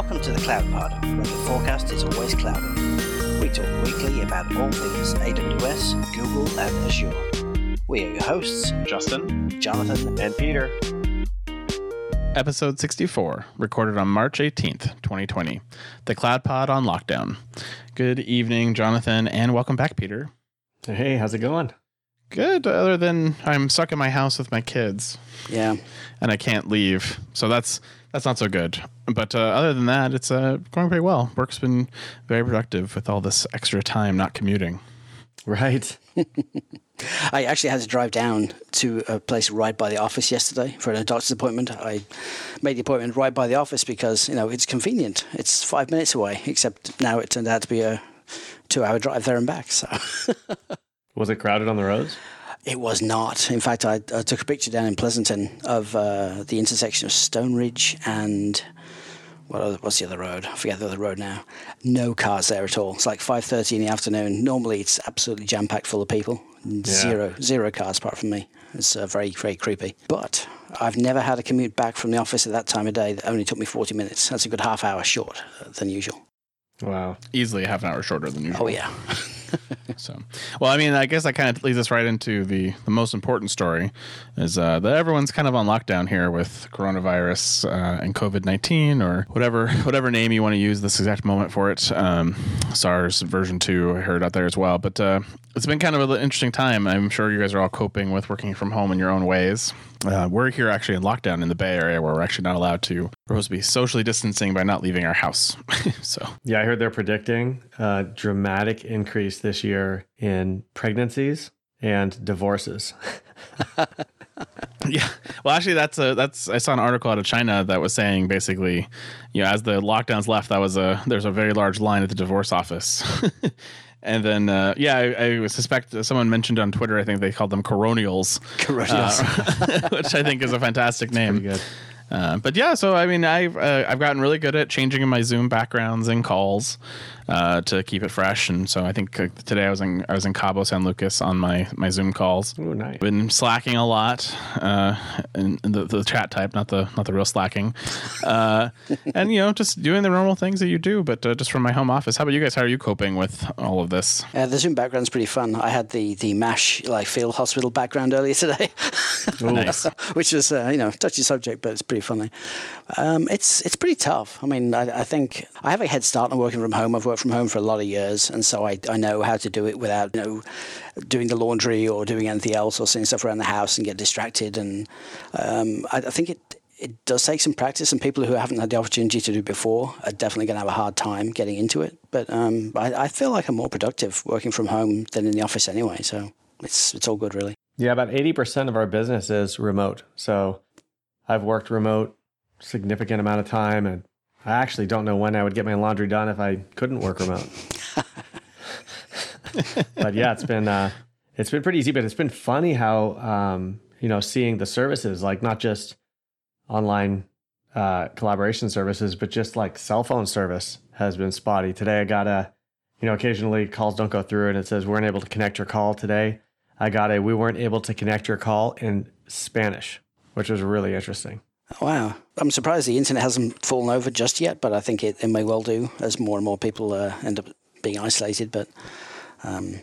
Welcome to the Cloud Pod, where the forecast is always cloudy. We talk weekly about all things AWS, Google, and Azure. We are your hosts, Justin Jonathan and Peter. Episode 64, recorded on March 18th, 2020. The Cloud Pod on lockdown. Good evening, Jonathan, and welcome back, Peter. Hey, how's it going? Good, other than I'm stuck in my house with my kids Yeah, and I can't leave. So that's that's not so good. But uh, other than that, it's uh, going pretty well. Work's been very productive with all this extra time not commuting. Right. I actually had to drive down to a place right by the office yesterday for a doctor's appointment. I made the appointment right by the office because you know it's convenient. It's five minutes away, except now it turned out to be a two-hour drive there and back. So Was it crowded on the roads? it was not. In fact, I, I took a picture down in Pleasanton of uh, the intersection of Stone Ridge and what other, what's the other road? I forget the other road now. No cars there at all. It's like five thirty in the afternoon. Normally, it's absolutely jam packed full of people. Zero, zero cars apart from me. It's uh, very, very creepy. But I've never had a commute back from the office at that time of day that only took me forty minutes. That's a good half hour short uh, than usual. Wow. Easily half an hour shorter than usual. Oh yeah. So, well, I mean, I guess that kind of leads us right into the the most important story, is uh, that everyone's kind of on lockdown here with coronavirus uh, and COVID nineteen or whatever whatever name you want to use this exact moment for it. Um, SARS version two, I heard out there as well. But uh, it's been kind of an interesting time. I'm sure you guys are all coping with working from home in your own ways. Uh, we're here actually in lockdown in the Bay Area where we're actually not allowed to. We're supposed to be socially distancing by not leaving our house. so Yeah, I heard they're predicting a dramatic increase this year in pregnancies and divorces. Yeah. Well, actually, that's a that's I saw an article out of China that was saying basically, you know, as the lockdowns left, that was a there's a very large line at the divorce office. and then, uh, yeah, I, I suspect someone mentioned on Twitter. I think they called them coronials, Coronials. uh, which I think is a fantastic name. Good. Uh, but yeah, so I mean, I've uh, I've gotten really good at changing my Zoom backgrounds and calls uh, to keep it fresh, and so I think uh, today I was in I was in Cabo San Lucas on my my Zoom calls. Ooh, nice. Been slacking a lot, uh, in, in the, the chat type, not the not the real slacking, uh, and you know just doing the normal things that you do, but uh, just from my home office. How about you guys? How are you coping with all of this? Uh, the Zoom background's pretty fun. I had the the Mash like field hospital background earlier today, Nice. which was uh, you know touchy subject, but it's pretty funny. Um, it's it's pretty tough. I mean, I, I think I have a head start on working from home. I've worked from home for a lot of years, and so I, I know how to do it without you know doing the laundry or doing anything else or seeing stuff around the house and get distracted. And um, I, I think it it does take some practice, and people who haven't had the opportunity to do before are definitely going to have a hard time getting into it. But um, I, I feel like I'm more productive working from home than in the office anyway. So it's it's all good, really. Yeah, about 80% of our business is remote. So I've worked remote significant amount of time and I actually don't know when I would get my laundry done if I couldn't work remote. but yeah, it's been uh, it's been pretty easy. But it's been funny how um, you know seeing the services like not just online uh, collaboration services, but just like cell phone service has been spotty. Today I got a you know occasionally calls don't go through and it says we weren't able to connect your call today. I got a we weren't able to connect your call in Spanish, which was really interesting. Wow. I'm surprised the internet hasn't fallen over just yet, but I think it, it may well do as more and more people uh, end up being isolated. But um,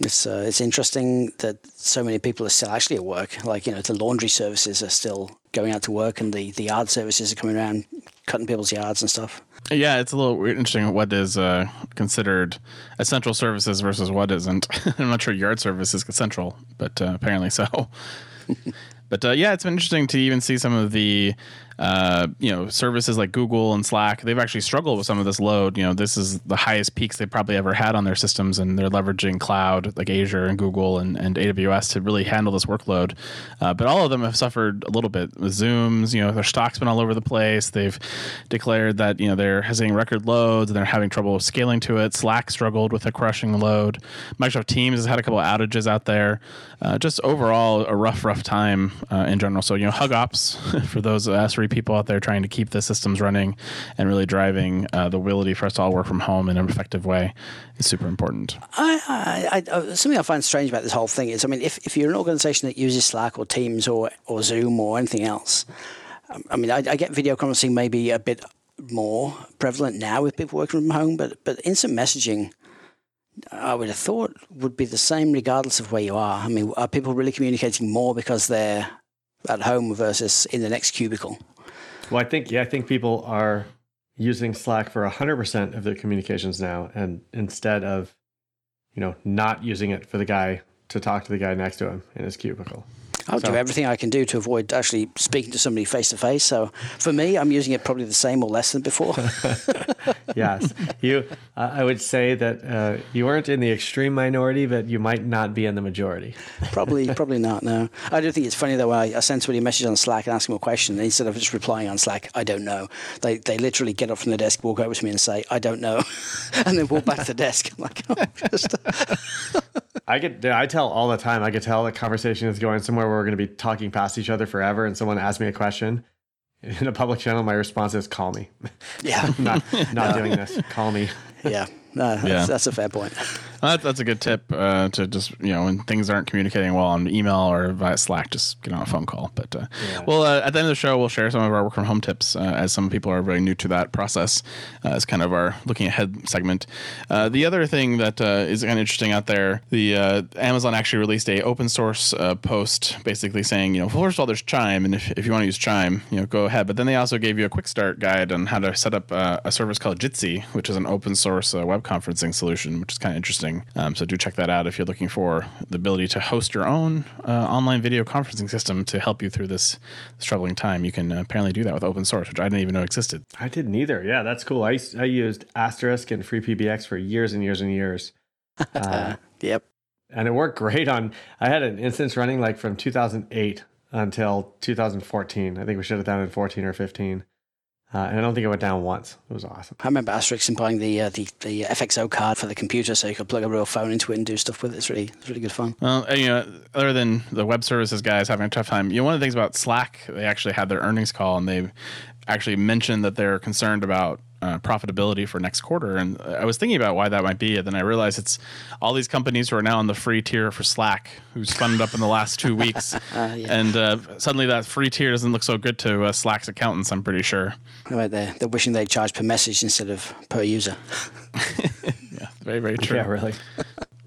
it's uh, it's interesting that so many people are still actually at work. Like you know, the laundry services are still going out to work, and the the yard services are coming around cutting people's yards and stuff. Yeah, it's a little weird, interesting what is uh, considered essential services versus what isn't. I'm not sure yard service is essential, but uh, apparently so. but uh, yeah, it's been interesting to even see some of the uh, you know services like Google and Slack. They've actually struggled with some of this load. You know, this is the highest peaks they've probably ever had on their systems, and they're leveraging cloud like Azure and Google and, and AWS to really handle this workload. Uh, but all of them have suffered a little bit. With Zooms, you know, their stock's been all over the place. They've declared that you know they're hitting record loads and they're having trouble scaling to it. Slack struggled with a crushing load. Microsoft Teams has had a couple of outages out there. Uh, just overall, a rough, rough time uh, in general. So you know, Hug Ops for those S3 people out there trying to keep the systems running and really driving uh, the ability for us to all work from home in an effective way is super important. I, I, I, uh, something I find strange about this whole thing is, I mean, if, if you're an organization that uses Slack or Teams or, or Zoom or anything else, um, I mean, I, I get video conferencing maybe a bit more prevalent now with people working from home, but but instant messaging, I would have thought would be the same regardless of where you are. I mean, are people really communicating more because they're at home versus in the next cubicle? Well, I think yeah, I think people are using Slack for 100% of their communications now and instead of you know, not using it for the guy to talk to the guy next to him in his cubicle. I'll so. do everything I can do to avoid actually speaking to somebody face to face. So for me, I'm using it probably the same or less than before. yes, you. Uh, I would say that uh, you weren't in the extreme minority, but you might not be in the majority. probably, probably not. No, I do think it's funny though. I, I send somebody a message on Slack and ask them a question, instead of just replying on Slack, I don't know. They they literally get up from the desk, walk over to me, and say, I don't know, and then walk back to the desk. I'm like, oh, just. I get. I tell all the time. I could tell the conversation is going somewhere where we're going to be talking past each other forever, and someone asks me a question in a public channel. My response is, "Call me." Yeah, not not doing this. Call me. Yeah, no, that's, yeah. that's a fair point. Well, that, that's a good tip uh, to just you know when things aren't communicating well on email or via Slack, just get on a phone call. But uh, yeah. well, uh, at the end of the show, we'll share some of our work from home tips uh, as some people are very new to that process. Uh, as kind of our looking ahead segment. Uh, the other thing that is kind of interesting out there, the Amazon actually released a open source post basically saying you know first of all there's Chime, and if, if you want to use Chime, you know go ahead. But then they also gave you a quick start guide on how to set up a service called Jitsi, which is an open source web conferencing solution, which is kind of interesting. Um, so do check that out if you're looking for the ability to host your own uh, online video conferencing system to help you through this, this troubling time. You can uh, apparently do that with open source, which I didn't even know existed. I didn't either. Yeah, that's cool. I, I used Asterisk and FreePBX for years and years and years. Uh, yep. And it worked great on. I had an instance running like from 2008 until 2014. I think we shut it down in 14 or 15. Uh, and I don't think it went down once. It was awesome. I remember Asterisk buying the, uh, the the FXO card for the computer, so you could plug a real phone into it and do stuff with it. It's really it's really good fun. Well, you know, other than the web services guys having a tough time, you know, one of the things about Slack, they actually had their earnings call and they actually mentioned that they're concerned about uh, profitability for next quarter. And I was thinking about why that might be. And then I realized it's all these companies who are now on the free tier for Slack who spun it up in the last two weeks. uh, yeah. And uh, suddenly that free tier doesn't look so good to uh, Slack's accountants, I'm pretty sure. Right there. They're wishing they'd charge per message instead of per user. yeah, very, very true. Yeah, really.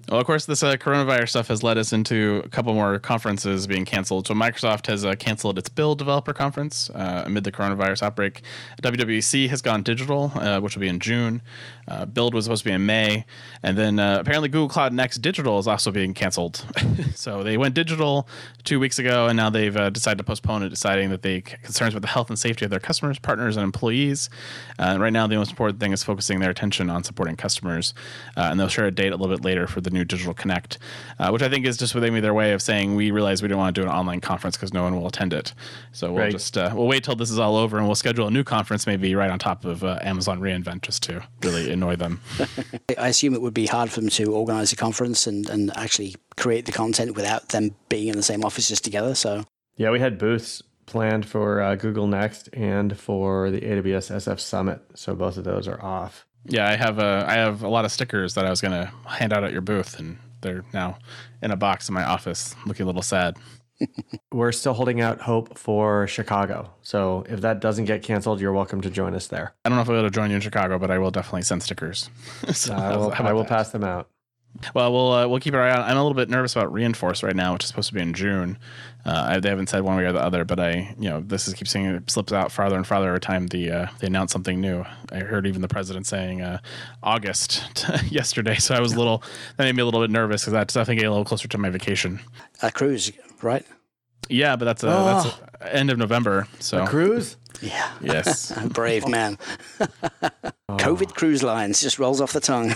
Well, of course, this uh, coronavirus stuff has led us into a couple more conferences being canceled. So Microsoft has uh, canceled its Build Developer Conference uh, amid the coronavirus outbreak. WWDC has gone digital, uh, which will be in June. Uh, Build was supposed to be in May, and then uh, apparently Google Cloud Next Digital is also being canceled. so they went digital two weeks ago, and now they've decided to postpone it, deciding that they concerns with the health and safety of their customers, partners, and employees. right now, the most important thing is focusing their attention on supporting customers, and they'll share a date a little bit later for the new Digital Connect, uh, which I think is just within their way of saying we realize we don't want to do an online conference because no one will attend it. So we'll right. just uh, we'll wait till this is all over and we'll schedule a new conference maybe right on top of uh, Amazon reInvent just to really annoy them. I assume it would be hard for them to organize a conference and, and actually create the content without them being in the same offices together. So yeah, we had booths planned for uh, Google Next and for the AWS SF Summit. So both of those are off. Yeah, I have a I have a lot of stickers that I was gonna hand out at your booth, and they're now in a box in my office, looking a little sad. We're still holding out hope for Chicago. So if that doesn't get canceled, you're welcome to join us there. I don't know if I'll be able to join you in Chicago, but I will definitely send stickers. so I will, I will pass them out. Well, we'll uh, we'll keep our eye on. I'm a little bit nervous about Reinforce right now, which is supposed to be in June. Uh, they haven't said one way or the other, but I, you know, this is seeing it slips out farther and farther every time the uh, they announce something new. I heard even the president saying uh, August yesterday, so I was a little that made me a little bit nervous because that's I think a little closer to my vacation. A cruise, right? Yeah, but that's a, oh. that's a end of November. So a cruise. Yeah. Yes. Brave oh. man. COVID cruise lines just rolls off the tongue.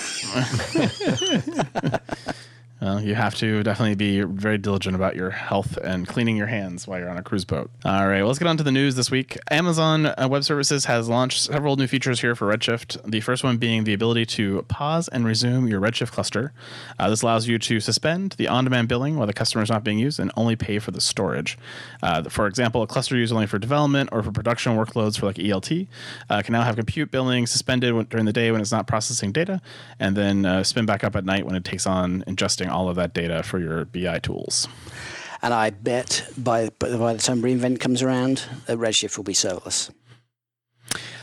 Well, you have to definitely be very diligent about your health and cleaning your hands while you're on a cruise boat. All right, well, let's get on to the news this week. Amazon uh, Web Services has launched several new features here for Redshift. The first one being the ability to pause and resume your Redshift cluster. Uh, this allows you to suspend the on demand billing while the customer is not being used and only pay for the storage. Uh, for example, a cluster used only for development or for production workloads for like ELT uh, can now have compute billing suspended during the day when it's not processing data and then uh, spin back up at night when it takes on ingesting all of that data for your BI tools. And I bet by by the time reInvent comes around, Redshift will be serverless.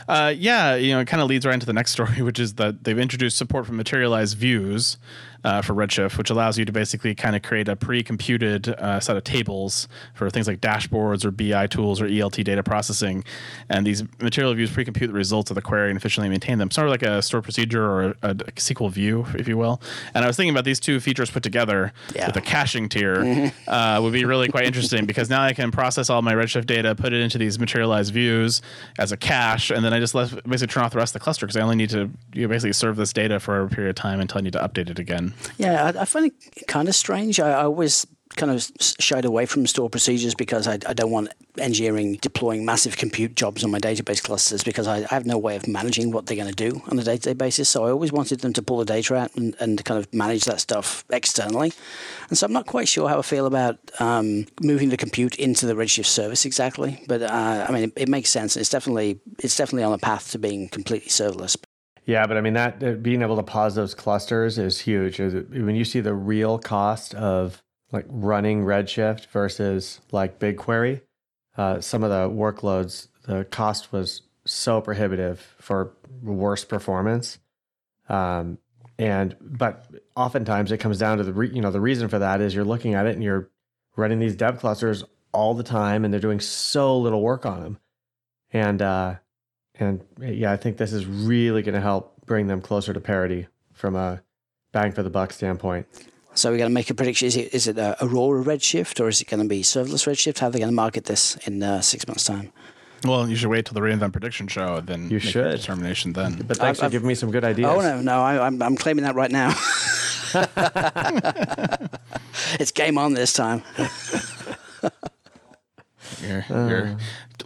Uh, yeah, you know, it kind of leads right into the next story, which is that they've introduced support for materialized views uh, for Redshift, which allows you to basically kind of create a pre-computed uh, set of tables for things like dashboards or BI tools or ELT data processing, and these material views pre-compute the results of the query and efficiently maintain them, sort of like a stored procedure or a, a SQL view, if you will. And I was thinking about these two features put together Yeah. with a caching tier uh, would be really quite interesting because now I can process all my Redshift data, put it into these materialized views as a cache, and then I just let, basically turn off the rest of the cluster because I only need to you know, basically serve this data for a period of time until I need to update it again. Yeah, I, I find it kind of strange. I, I always kind of shied away from store procedures because I, I don't want engineering deploying massive compute jobs on my database clusters because I, I have no way of managing what they're going to do on a day-to-day basis. So I always wanted them to pull the data out and, and kind of manage that stuff externally. And so I'm not quite sure how I feel about um, moving the compute into the Redshift service exactly. But uh, I mean, it, it makes sense. It's definitely it's definitely on a path to being completely serverless. Yeah, but I mean that uh, being able to pause those clusters is huge. When you see the real cost of like running Redshift versus like BigQuery, uh, some of the workloads, the cost was so prohibitive for worse performance. Um, and but oftentimes it comes down to the re, you know the reason for that is you're looking at it and you're running these dev clusters all the time and they're doing so little work on them, and uh, and yeah, I think this is really going to help bring them closer to parity from a bang for the buck standpoint. So we're going to make a prediction. Is it is it a Aurora Redshift or is it going to be serverless Redshift? How are they going to market this in uh, six months' time? Well, you should wait till the reinvent prediction show, then You make your should. determination then. But thanks I've- for I've- giving me some good ideas. Oh no, no, I, I'm I'm claiming that right now. it's game on this time. You're, you're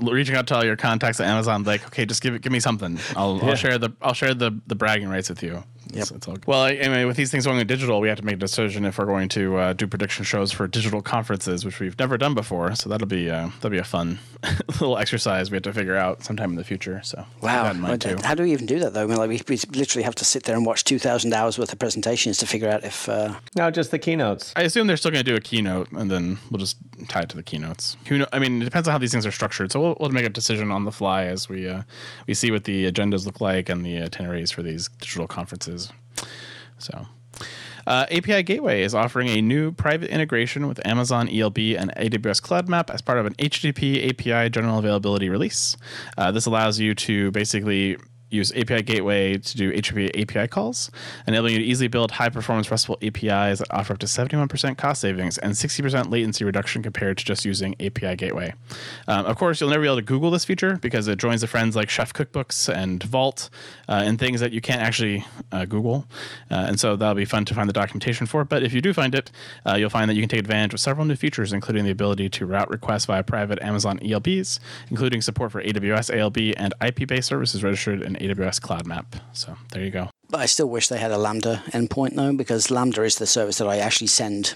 reaching out to all your contacts at Amazon, like, okay, just give it, give me something. I'll, Yeah. I'll share the, I'll share the, the bragging rights with you. It's, it's all good. Well, I, I mean, with these things going digital, we have to make a decision if we're going to uh, do prediction shows for digital conferences, which we've never done before. So that'll be, uh, that'll be a fun little exercise we have to figure out sometime in the future. So Wow, that in mind too. how do we even do that though? I mean, like we, we literally have to sit there and watch two thousand hours worth of presentations to figure out if. Uh, No, just the keynotes. I assume they're still going to do a keynote, and then we'll just tie it to the keynotes. Who know? I mean, it depends on how these things are structured. So we'll, we'll make a decision on the fly as we uh, we see what the agendas look like and the itineraries for these digital conferences. So. Uh, API Gateway is offering a new private integration with Amazon ELB and AWS Cloud Map as part of an HTTP API general availability release. Uh, this allows you to basically use API Gateway to do HTTP API calls, enabling you to easily build high performance RESTful APIs that offer up to 71% cost savings and 60% latency reduction compared to just using API Gateway. Um, of course, you'll never be able to Google this feature because it joins the friends like Chef Cookbooks and Vault uh, and things that you can't actually uh, Google. Uh, and so that'll be fun to find the documentation for. But if you do find it, uh, you'll find that you can take advantage of several new features, including the ability to route requests via private Amazon ELBs, including support for AWS ALB and IP based services registered in AWS Cloud Map. So there you go. but I still wish they had a Lambda endpoint though, because Lambda is the service that I actually send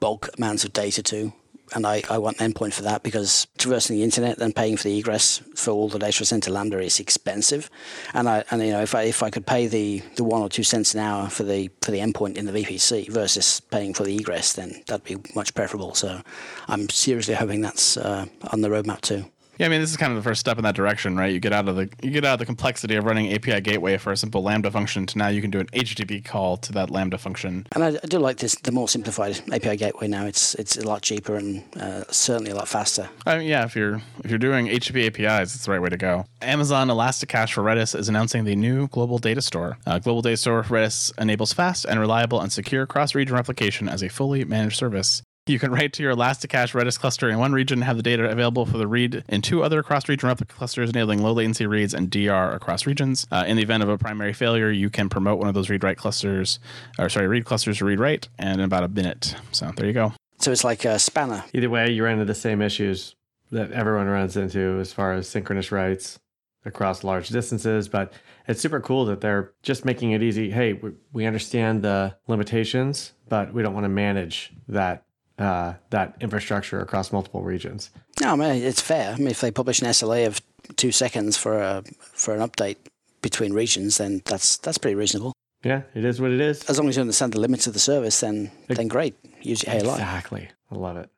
bulk amounts of data to. And I, I want an endpoint for that because traversing the internet and paying for the egress for all the data I send to Lambda is expensive. And I and you know if I if I could pay the, the one or two cents an hour for the for the endpoint in the VPC versus paying for the egress, then that'd be much preferable. So I'm seriously hoping that's uh, on the roadmap too. Yeah, I mean, this is kind of the first step in that direction, right? You get out of the you get out of the complexity of running API gateway for a simple Lambda function to now you can do an HTTP call to that Lambda function. And I, I do like this the more simplified API gateway now. It's it's a lot cheaper and uh, certainly a lot faster. I mean, yeah, if you're if you're doing HTTP APIs, it's the right way to go. Amazon Elasticache for Redis is announcing the new global data store. Uh, global data store for Redis enables fast and reliable and secure cross-region replication as a fully managed service. You can write to your Elasticache Redis cluster in one region and have the data available for the read in two other cross-region replica clusters, enabling low latency reads and DR across regions. Uh, in the event of a primary failure, you can promote one of those read-write clusters, or sorry, read clusters to read-write, and in about a minute. So there you go. So it's like a spanner. Either way, you run into the same issues that everyone runs into as far as synchronous writes across large distances. But it's super cool that they're just making it easy. Hey, we, we understand the limitations, but we don't want to manage that uh, that infrastructure across multiple regions. No, I mean it's fair. I mean if they publish an SLA of two seconds for a for an update between regions, then that's that's pretty reasonable. Yeah, it is what it is. As long as you understand the limits of the service, then then great. Use it how you. Exactly. I love it.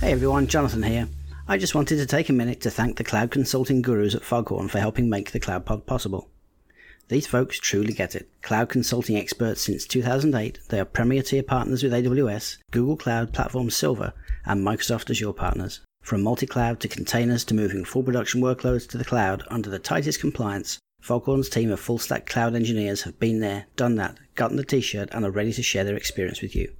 Hey everyone, Jonathan here. I just wanted to take a minute to thank the cloud consulting gurus at Foghorn for helping make the CloudPod possible. These folks truly get it. Cloud consulting experts since 2008, they are premier tier partners with AWS, Google Cloud Platform Silver, and Microsoft Azure partners. From multi cloud to containers to moving full production workloads to the cloud under the tightest compliance, Foghorn's team of full stack cloud engineers have been there, done that, gotten the t shirt, and are ready to share their experience with you.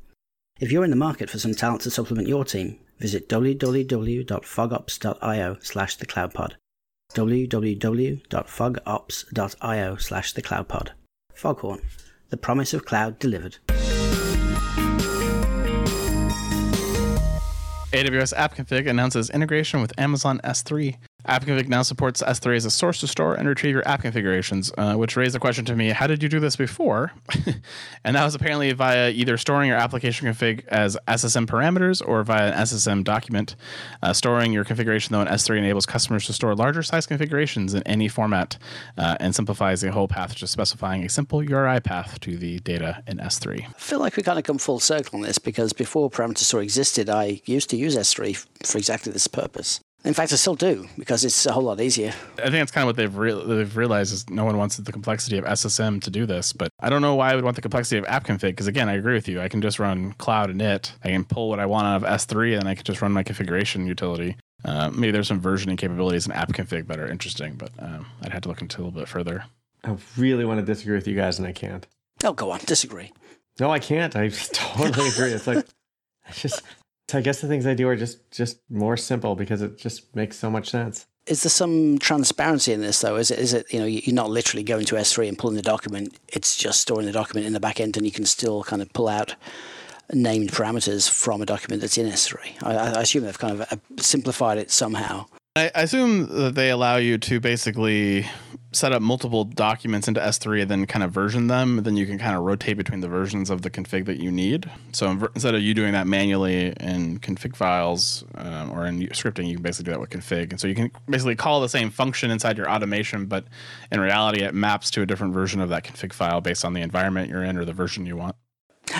If you're in the market for some talent to supplement your team, visit www.fogops.io slash thecloudpod. www.fogops.io slash the thecloudpod. Foghorn, the promise of cloud delivered. AWS App Config announces integration with Amazon S3. AppConfig now supports S3 as a source to store and retrieve your app configurations, uh, which raised the question to me how did you do this before? and that was apparently via either storing your application config as SSM parameters or via an SSM document. Uh, storing your configuration, though, in S3 enables customers to store larger size configurations in any format uh, and simplifies the whole path, just specifying a simple URI path to the data in S3. I feel like we kind of come full circle on this because before parameter store existed, I used to use S3 for exactly this purpose. In fact, I still do because it's a whole lot easier. I think that's kind of what they've re- they've realized is no one wants the complexity of SSM to do this. But I don't know why I would want the complexity of app config because again, I agree with you. I can just run cloud init. I can pull what I want out of S3 and I can just run my configuration utility. Uh, maybe there's some versioning capabilities in app config that are interesting, but um, I'd have to look into a little bit further. I really want to disagree with you guys, and I can't. Oh, go on, disagree. No, I can't. I totally agree. It's like it's just so I guess the things I do are just just more simple because it just makes so much sense. Is there some transparency in this though? Is it is it you know you're not literally going to S3 and pulling the document? It's just storing the document in the back end, and you can still kind of pull out named parameters from a document that's in S3. I, I assume they've kind of uh, simplified it somehow. I, I assume that they allow you to basically set up multiple documents into S3 and then kind of version them. Then you can kind of rotate between the versions of the config that you need. So instead of you doing that manually in config files um, or in scripting, you can basically do that with config. And so you can basically call the same function inside your automation, but in reality, it maps to a different version of that config file based on the environment you're in or the version you want.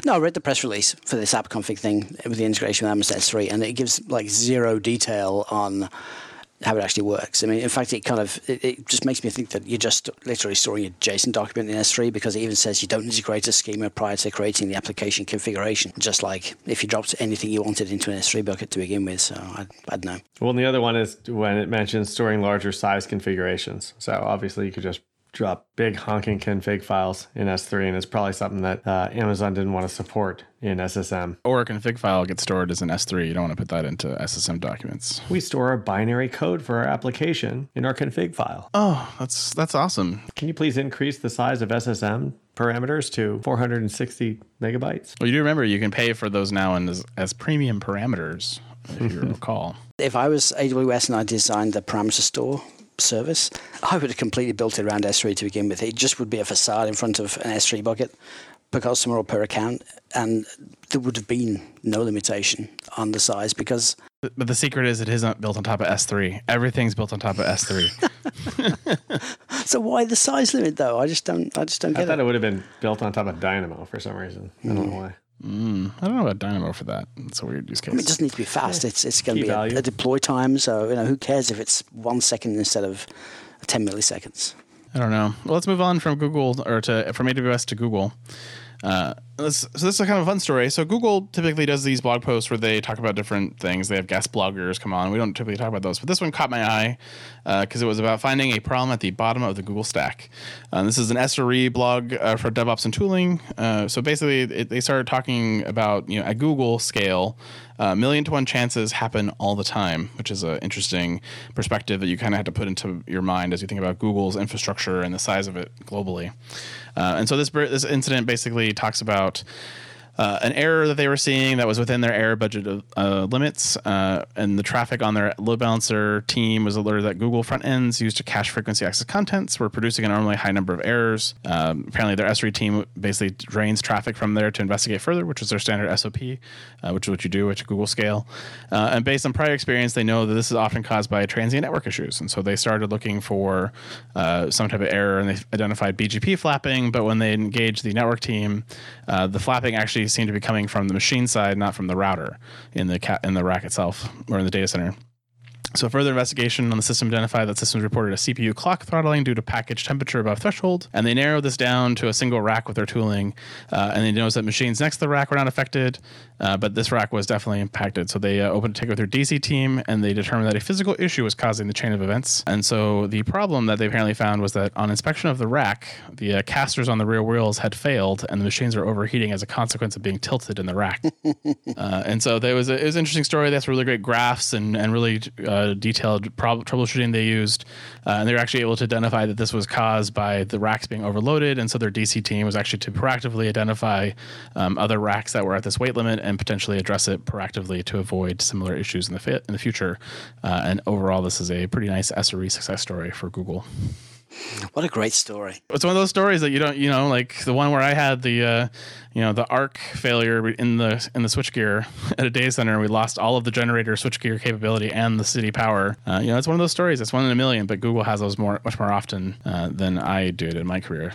No, I read the press release for this app config thing with the integration with Amazon S3, and it gives like zero detail on how it actually works. I mean, in fact, it kind of it, it, just makes me think that you're just literally storing a JSON document in S3 because it even says you don't need to create a schema prior to creating the application configuration. Just like if you dropped anything you wanted into an S3 bucket to begin with. So I, I don't know. Well, and the other one is when it mentions storing larger size configurations. So obviously, you could just drop big honking config files in S3, and it's probably something that uh, Amazon didn't want to support in SSM. Or a config file gets stored as an S3. You don't want to put that into SSM documents. We store our binary code for our application in our config file. Oh, that's that's awesome. Can you please increase the size of SSM parameters to 460 megabytes? Well, you do remember you can pay for those now as, as premium parameters, if you recall. If I was AWS and I designed the parameter store, service, I would have completely built it around S3 to begin with. It just would be a facade in front of an S3 bucket per customer or per account, and there would have been no limitation on the size because. But the secret is it isn't built on top of S3. Everything's built on top of S3. so why the size limit though? I just don't. I just don't get it. I thought it. it would have been built on top of Dynamo for some reason. I don't know hmm. why. Mm, I don't know about Dynamo for that. It's a weird use case. I mean, it doesn't need to be fast. It's it's going to be a, a deploy time. So you know, who cares if it's one second instead of ten milliseconds? I don't know. Well, let's move on from Google or to from AWS to Google. Uh, so this is a kind of a fun story. So Google typically does these blog posts where they talk about different things. They have guest bloggers come on. We don't typically talk about those, but this one caught my eye because it was about finding a problem at the bottom of the Google stack. Uh, this is an SRE blog uh, for DevOps and tooling. Uh, so basically, it, they started talking about you know at Google scale, uh, million to one chances happen all the time, which is an interesting perspective that you kind of have to put into your mind as you think about Google's infrastructure and the size of it globally. Uh, and so this this incident basically talks about uh, an error that they were seeing that was within their error budget uh, limits, uh, and the traffic on their load balancer team was alerted that Google front ends used to cache frequency access contents were producing an abnormally high number of errors. Um, apparently, their SRE team basically drains traffic from there to investigate further, which is their standard SOP, uh, which is what you do at Google scale. Uh, and based on prior experience, they know that this is often caused by transient network issues, and so they started looking for uh, some type of error, and they identified BGP flapping. But when they engaged the network team, the flapping actually seemed to be coming from the machine side, not from the router in the ca- in the rack itself or in the data center. So further investigation on the system identified that systems reported a CPU clock throttling due to package temperature above threshold, and they narrowed this down to a single rack with their tooling. Uh, and they noticed that machines next to the rack were not affected, uh, but this rack was definitely impacted. So they uh, opened a ticket with their DC team, and they determined that a physical issue was causing the chain of events. And so the problem that they apparently found was that on inspection of the rack, the uh, casters on the rear wheels had failed, and the machines were overheating as a consequence of being tilted in the rack. Uh, and so there was a, it was an interesting story. That's really great graphs and and really uh, detailed prob- troubleshooting they used, uh, and they were actually able to identify that this was caused by the racks being overloaded. And so their DC team was actually to proactively identify um, other racks that were at this weight limit and potentially address it proactively to avoid similar issues in the fi- in the future. Uh, and overall, this is a pretty nice SRE success story for Google. What a great story. It's one of those stories that you don't, you know, like the one where I had the, uh, you know, the arc failure in the in the switchgear at a data center. We lost all of the generator switchgear capability and the city power. Uh, you know, it's one of those stories. It's one in a million, but Google has those more much more often uh, than I did in my career.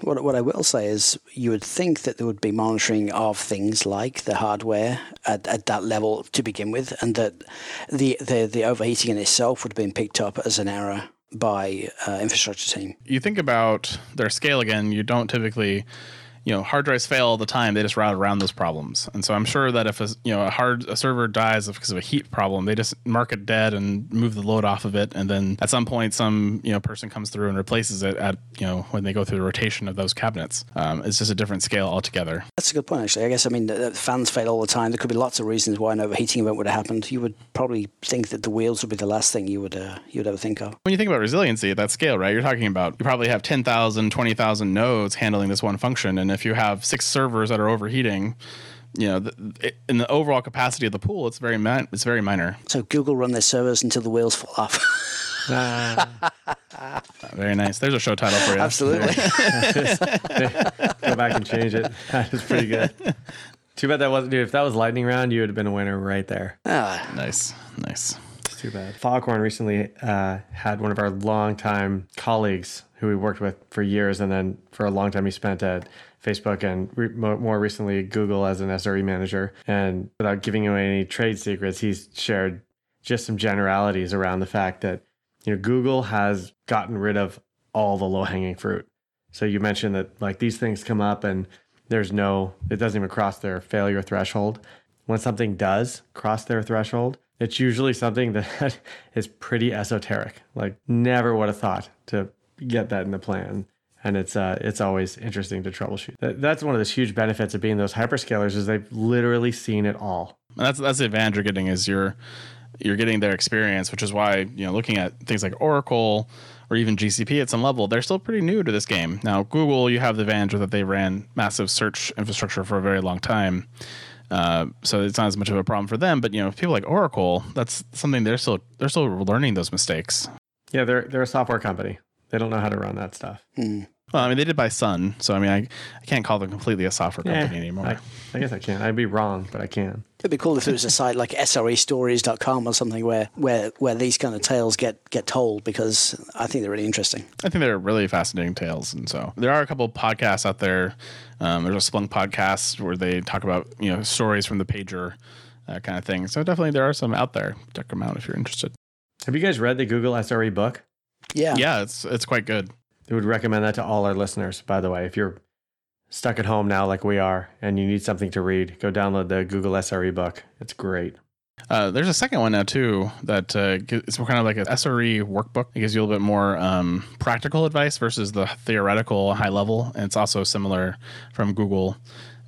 What, what I will say is, you would think that there would be monitoring of things like the hardware at, at that level to begin with, and that the, the, the overheating in itself would have been picked up as an error by uh, infrastructure team. You think about their scale again. You don't typically you know hard drives fail all the time they just route around those problems and so i'm sure that if a you know a hard a server dies because of a heat problem they just mark it dead and move the load off of it and then at some point some you know person comes through and replaces it at you know when they go through the rotation of those cabinets um, it's just a different scale altogether That's a good point, actually. I guess, I mean, fans fail all the time. There could be lots of reasons why an overheating event would have happened. You would probably think that the wheels would be the last thing you would uh, you would ever think of. when you think about resiliency at that scale right you're talking about you probably have 10,000 20,000 nodes handling this one function and if you have six servers that are overheating you know the, in the overall capacity of the pool it's very min- it's very minor So Google run their servers until the wheels fall off. very nice there's a show title for you Absolutely. Go back and change it. That is pretty good. Too bad that wasn't, dude. If that was lightning round, you would have been a winner right there. ah, nice nice It's too bad. Foghorn recently uh, had one of our longtime colleagues who we worked with for years, and then for a long time he spent at Facebook and re- more recently Google as an SRE manager. And without giving away any trade secrets, he's shared just some generalities around the fact that you know Google has gotten rid of all the low hanging fruit. So you mentioned that like these things come up and there's no it doesn't even cross their failure threshold. When something does cross their threshold, it's usually something that is pretty esoteric. Like never would have thought to get that in the plan. And it's uh, it's always interesting to troubleshoot. That's one of the huge benefits of being those hyperscalers is they've literally seen it all. And that's that's the advantage you're getting is you're you're getting their experience, which is why you know looking at things like Oracle or even GCP at some level, they're still pretty new to this game. Now Google, you have the advantage that they ran massive search infrastructure for a very long time, uh, so it's not as much of a problem for them. But you know, people like Oracle, that's something they're still they're still learning those mistakes. Yeah, they're they're a software company. They don't know how to run that stuff. Well, I mean, they did buy Sun, so I mean, I, I can't call them completely a software company Yeah, anymore. I, I guess I can. I'd be wrong, but I can. it'd be cool if there was a site like SREstories.com or something where, where, where these kind of tales get, get told because I think they're really interesting. I think they're really fascinating tales, and so there are a couple of podcasts out there. Um, there's a Splunk podcast where they talk about you know stories from the pager, that kind of thing. So definitely there are some out there. Check them out if you're interested. Have you guys read the Google SRE book? Yeah. Yeah, it's it's quite good. I would recommend that to all our listeners, by the way. If you're stuck at home now, like we are, and you need something to read, go download the Google SRE book. It's great. Uh, there's a second one now too that uh, gi- it's kind of like an SRE workbook. It gives you a little bit more um, practical advice versus the theoretical high level, and it's also similar from Google.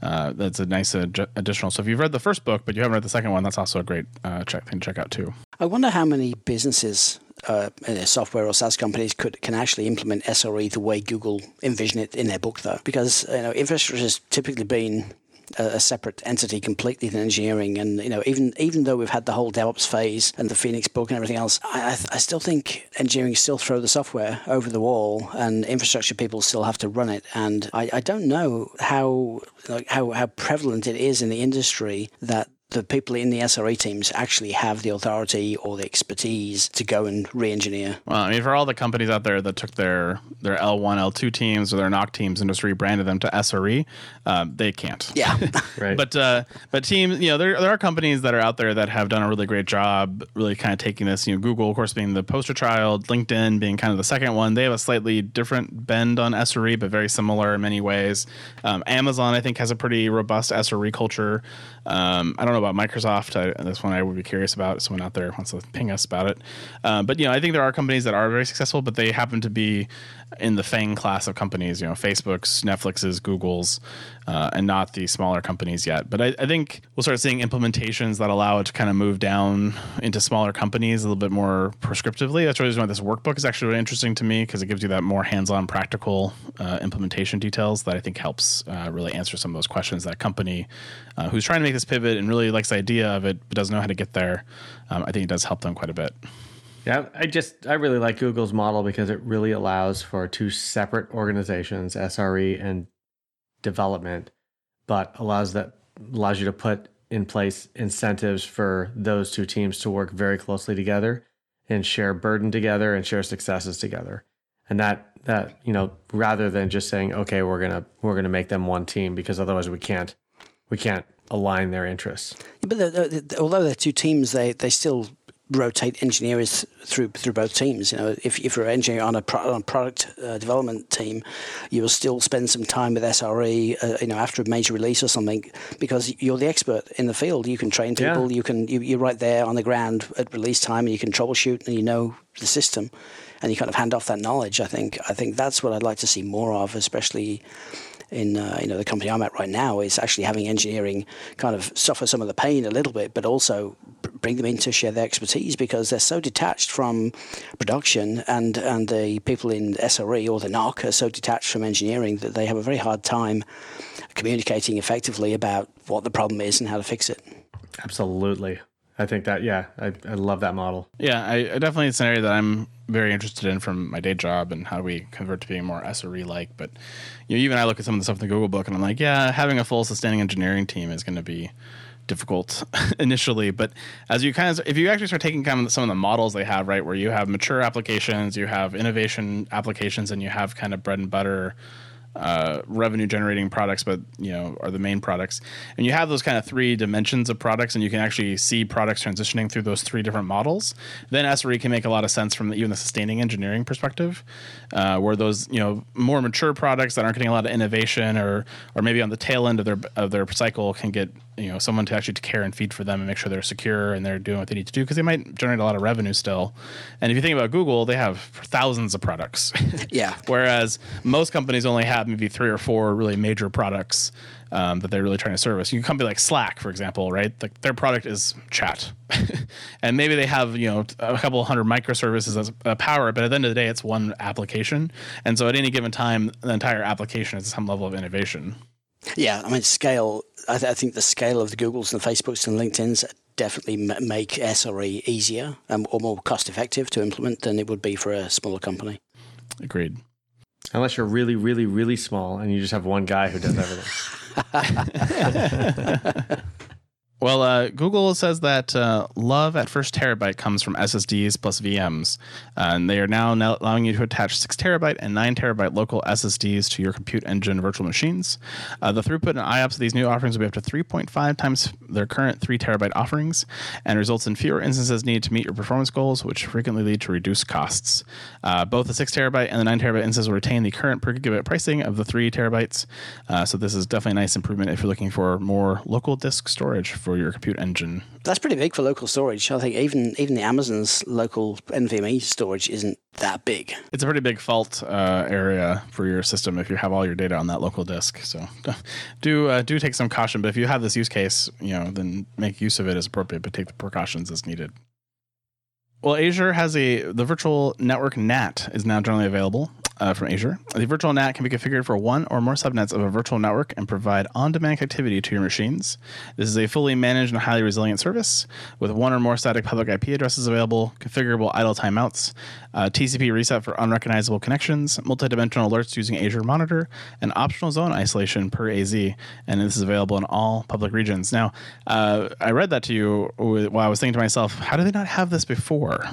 Uh, that's a nice ad- additional. So if you've read the first book but you haven't read the second one, that's also a great uh, check thing to check out too. I wonder how many businesses, uh, software or SaaS companies, could can actually implement SRE the way Google envision it in their book, though, because you know infrastructure has typically been a, separate entity completely than engineering, and you know even even though we've had the whole DevOps phase and the Phoenix book and everything else, I, I, I still think engineering still throw the software over the wall, and infrastructure people still have to run it, and I, I don't know how like how how prevalent it is in the industry that the people in the SRE teams actually have the authority or the expertise to go and re-engineer. Well, I mean, for all the companies out there that took their their L1, L2 teams or their NOC teams and just rebranded them to SRE, um, they can't. Yeah, Right. But uh, but teams, you know, there there are companies that are out there that have done a really great job, really kind of taking this. You know, Google, of course, being the poster child, LinkedIn being kind of the second one. They have a slightly different bend on SRE, but very similar in many ways. Um, Amazon, I think, has a pretty robust SRE culture. Um, I don't know about Microsoft. I, this one I would be curious about. Someone out there wants to ping us about it. Uh, but you know, I think there are companies that are very successful, but they happen to be in the FANG class of companies. You know, Facebook's, Netflix's, Google's, uh, and not the smaller companies yet. But I, I think we'll start seeing implementations that allow it to kind of move down into smaller companies a little bit more prescriptively. That's really why this workbook is actually really interesting to me because it gives you that more hands-on, practical uh, implementation details that I think helps uh, really answer some of those questions that company uh, who's trying to make this pivot and really likes the idea of it but doesn't know how to get there. Um, I think it does help them quite a bit. Yeah, I just I really like Google's model because it really allows for two separate organizations, SRE and development, but allows that allows you to put in place incentives for those two teams to work very closely together and share burden together and share successes together. And that that, you know, rather than just saying, okay, we're gonna we're gonna make them one team because otherwise we can't we can't align their interests. but the, the, the, although they're two teams, they they still rotate engineers through through both teams. You know, if if you're an engineer on a, pro, on a product uh, development team, you will still spend some time with SRE. Uh, you know, after a major release or something, because you're the expert in the field. You can train Yeah. people. You can you, you're right there on the ground at release time, and you can troubleshoot, and you know the system, and you kind of hand off that knowledge. I think I think that's what I'd like to see more of, especially in uh, you know the company I'm at right now is actually having engineering kind of suffer some of the pain a little bit, but also bring them in to share their expertise because they're so detached from production and and the people in SRE or the NOC are so detached from engineering that they have a very hard time communicating effectively about what the problem is and how to fix it. Absolutely. I think that yeah, I, I love that model. Yeah, I, I definitely it's an area that I'm very interested in from my day job and how do we convert to being more SRE like. But you know, even I look at some of the stuff in the Google book and I'm like, yeah, having a full sustaining engineering team is going to be difficult initially. But as you kind of, if you actually start taking kind of some of the models they have, right, where you have mature applications, you have innovation applications, and you have kind of bread and butter uh, revenue generating products, but you know are the main products, and you have those kind of three dimensions of products, and you can actually see products transitioning through those three different models. Then SRE can make a lot of sense from the, even the sustaining engineering perspective, uh, where those you know more mature products that aren't getting a lot of innovation, or or maybe on the tail end of their of their cycle can get you know someone to actually care and feed for them and make sure they're secure and they're doing what they need to do because they might generate a lot of revenue still. And if you think about Google, they have thousands of products. Yeah. Whereas most companies only have maybe three or four really major products um, that they're really trying to service. You can company like Slack, for example, right? Like their product is chat, and maybe they have you know a couple hundred microservices as a power, but at the end of the day, it's one application. And so at any given time, the entire application is some level of innovation. Yeah, I mean, scale. I, th- I think the scale of the Googles and the Facebooks and LinkedIn's definitely m- make SRE easier um, or more cost effective to implement than it would be for a smaller company. Agreed. Unless you're really, really, really small and you just have one guy who does everything. Well, uh, Google says that uh, love at first terabyte comes from SSDs plus VMs, uh, and they are now, now allowing you to attach six terabyte and nine terabyte local SSDs to your compute engine virtual machines. Uh, the throughput and IOPS of these new offerings will be up to 3.5 times their current three terabyte offerings, and results in fewer instances needed to meet your performance goals, which frequently lead to reduced costs. Uh, both the six terabyte and the nine terabyte instances will retain the current per gigabit pricing of the three terabytes. Uh, so this is definitely a nice improvement if you're looking for more local disk storage for your compute engine. That's pretty big for local storage. I think even even the Amazon's local NVMe storage isn't that big. It's a pretty big fault uh, area for your system if you have all your data on that local disk. So do uh, do take some caution. But if you have this use case, you know, then make use of it as appropriate, but take the precautions as needed. Well, Azure has a the virtual network NAT is now generally available. Uh, from Azure. The virtual NAT can be configured for one or more subnets of a virtual network and provide on demand connectivity to your machines. This is a fully managed and highly resilient service with one or more static public IP addresses available, configurable idle timeouts, uh, TCP reset for unrecognizable connections, multidimensional alerts using Azure Monitor, and optional zone isolation per AZ. And this is available in all public regions. Now, uh, I read that to you while I was thinking to myself, how do they not have this before?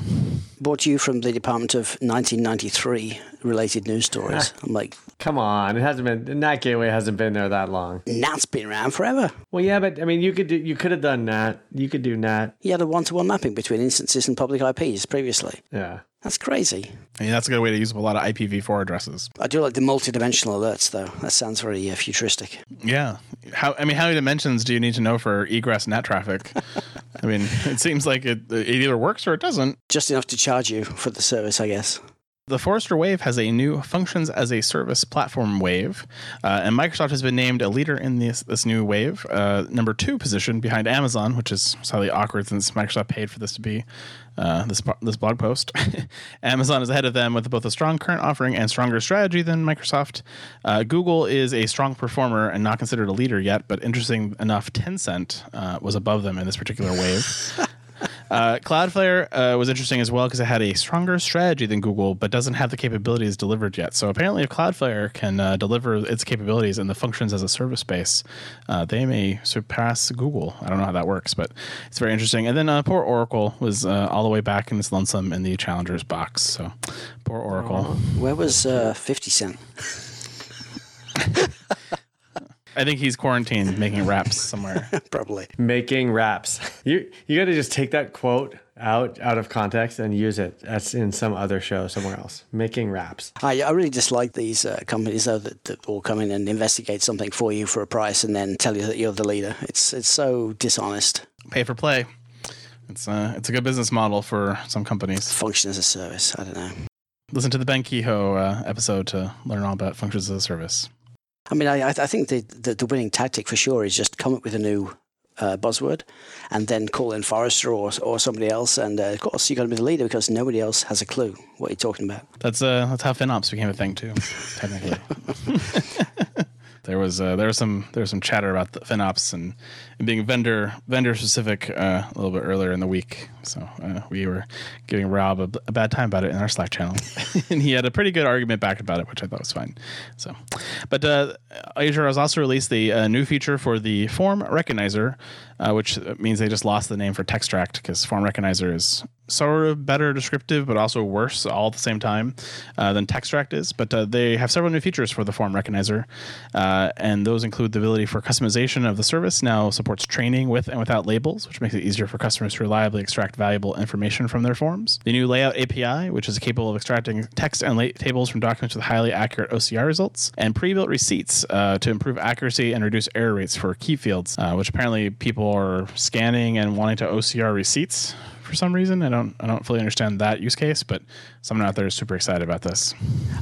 Brought to you from the Department of 1993 related news stories. I'm like, Come on, it hasn't been NAT gateway hasn't been there that long. NAT's been around forever. Well, yeah, but I mean, you could do you could have done NAT. You could do NAT. You had a one to one mapping between instances and public IPs previously. Yeah. That's crazy. I mean, that's a good way to use up a lot of IPv4 addresses. I do like the multi-dimensional alerts, though. That sounds very uh, futuristic. Yeah. How I mean, how many dimensions do you need to know for egress net traffic? I mean, it seems like it, it either works or it doesn't. Just enough to charge you for the service, I guess. The Forrester Wave has a new functions as a service platform wave, uh, and Microsoft has been named a leader in this this new wave, uh, number two position behind Amazon, which is slightly awkward since Microsoft paid for this to be uh, this this blog post. Amazon is ahead of them with both a strong current offering and stronger strategy than Microsoft. Uh, Google is a strong performer and not considered a leader yet, but interesting enough, Tencent uh, was above them in this particular wave. Uh, Cloudflare uh, was interesting as well because it had a stronger strategy than Google, but doesn't have the capabilities delivered yet. So apparently, if Cloudflare can uh, deliver its capabilities and the functions as a service space, uh, they may surpass Google. I don't know how that works, but it's very interesting. And then uh, poor Oracle was uh, all the way back in its lonesome in the Challengers box. So poor Oracle. Where was uh, 50 Cent? I think he's quarantined making raps somewhere. Probably. Making raps. You you got to just take that quote out out of context and use it as in some other show somewhere else. Making raps. I, I really dislike these uh, companies though that, that will come in and investigate something for you for a price and then tell you that you're the leader. It's it's so dishonest. Pay for play. It's uh, it's a good business model for some companies. Function as a service. I don't know. Listen to the Ben Kehoe uh, episode to learn all about functions as a service. I mean, I, I think the, the, the winning tactic for sure is just come up with a new uh, buzzword and then call in Forrester or, or somebody else. And uh, of course, you got to be the leader because nobody else has a clue what you're talking about. That's uh, that's how FinOps became a thing too, technically. there was uh, there was some there was some chatter about the FinOps and, and being vendor vendor specific uh, a little bit earlier in the week. So uh, we were giving Rob a, a, bad time about it in our Slack channel, and he had a pretty good argument back about it, which I thought was fine. So, but uh, Azure has also released the uh, new feature for the form recognizer, uh, which means they just lost the name for Textract because form recognizer is sort of better descriptive, but also worse all at the same time uh, than Textract is. But uh, they have several new features for the form recognizer, uh, and those include the ability for customization of the service. Now supports training with and without labels, which makes it easier for customers to reliably extract valuable information from their forms. The new layout API, which is capable of extracting text and tables from documents with highly accurate OCR results, and pre-built receipts uh, to improve accuracy and reduce error rates for key fields, uh, which apparently people are scanning and wanting to OCR receipts for some reason. I don't I don't fully understand that use case, but someone out there is super excited about this.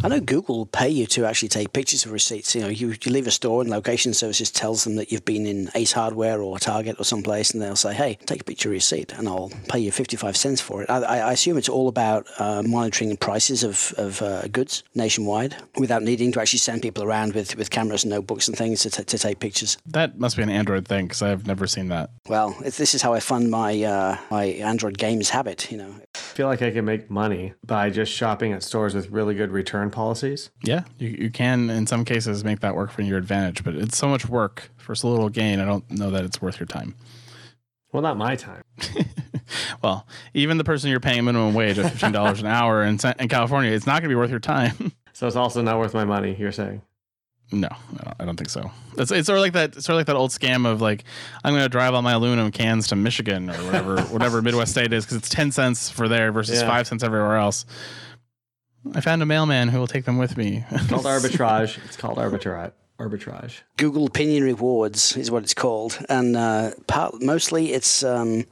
I know Google will pay you to actually take pictures of receipts. You know, you, you leave a store and location services tells them that you've been in Ace Hardware or Target or someplace, and they'll say, "Hey, take a picture of your receipt, and I'll pay you fifty-five cents for it." I, I assume it's all about uh, monitoring prices of of uh, goods nationwide without needing to actually send people around with, with cameras and notebooks and things to, t- to take pictures. That must be an Android thing because I've never seen that. Well, this is how I fund my uh, my Android games habit. You know, I feel like I can make money by just shopping at stores with really good return policies. Yeah, you, you can in some cases make that work for your advantage, but it's so much work for so little gain. I don't know that it's worth your time. Well, not my time. well, even the person you're paying minimum wage of fifteen dollars an hour in, in California, it's not going to be worth your time. so it's also not worth my money. You're saying? No, I don't think so. It's, it's sort of like that sort of like that old scam of like I'm going to drive all my aluminum cans to Michigan or whatever whatever Midwest state is because it's ten cents for there versus yeah. five cents everywhere else. I found a mailman who will take them with me. It's called arbitrage. It's called arbitrage. Arbitrage. Google Opinion Rewards is what it's called, and uh, part, mostly it's um,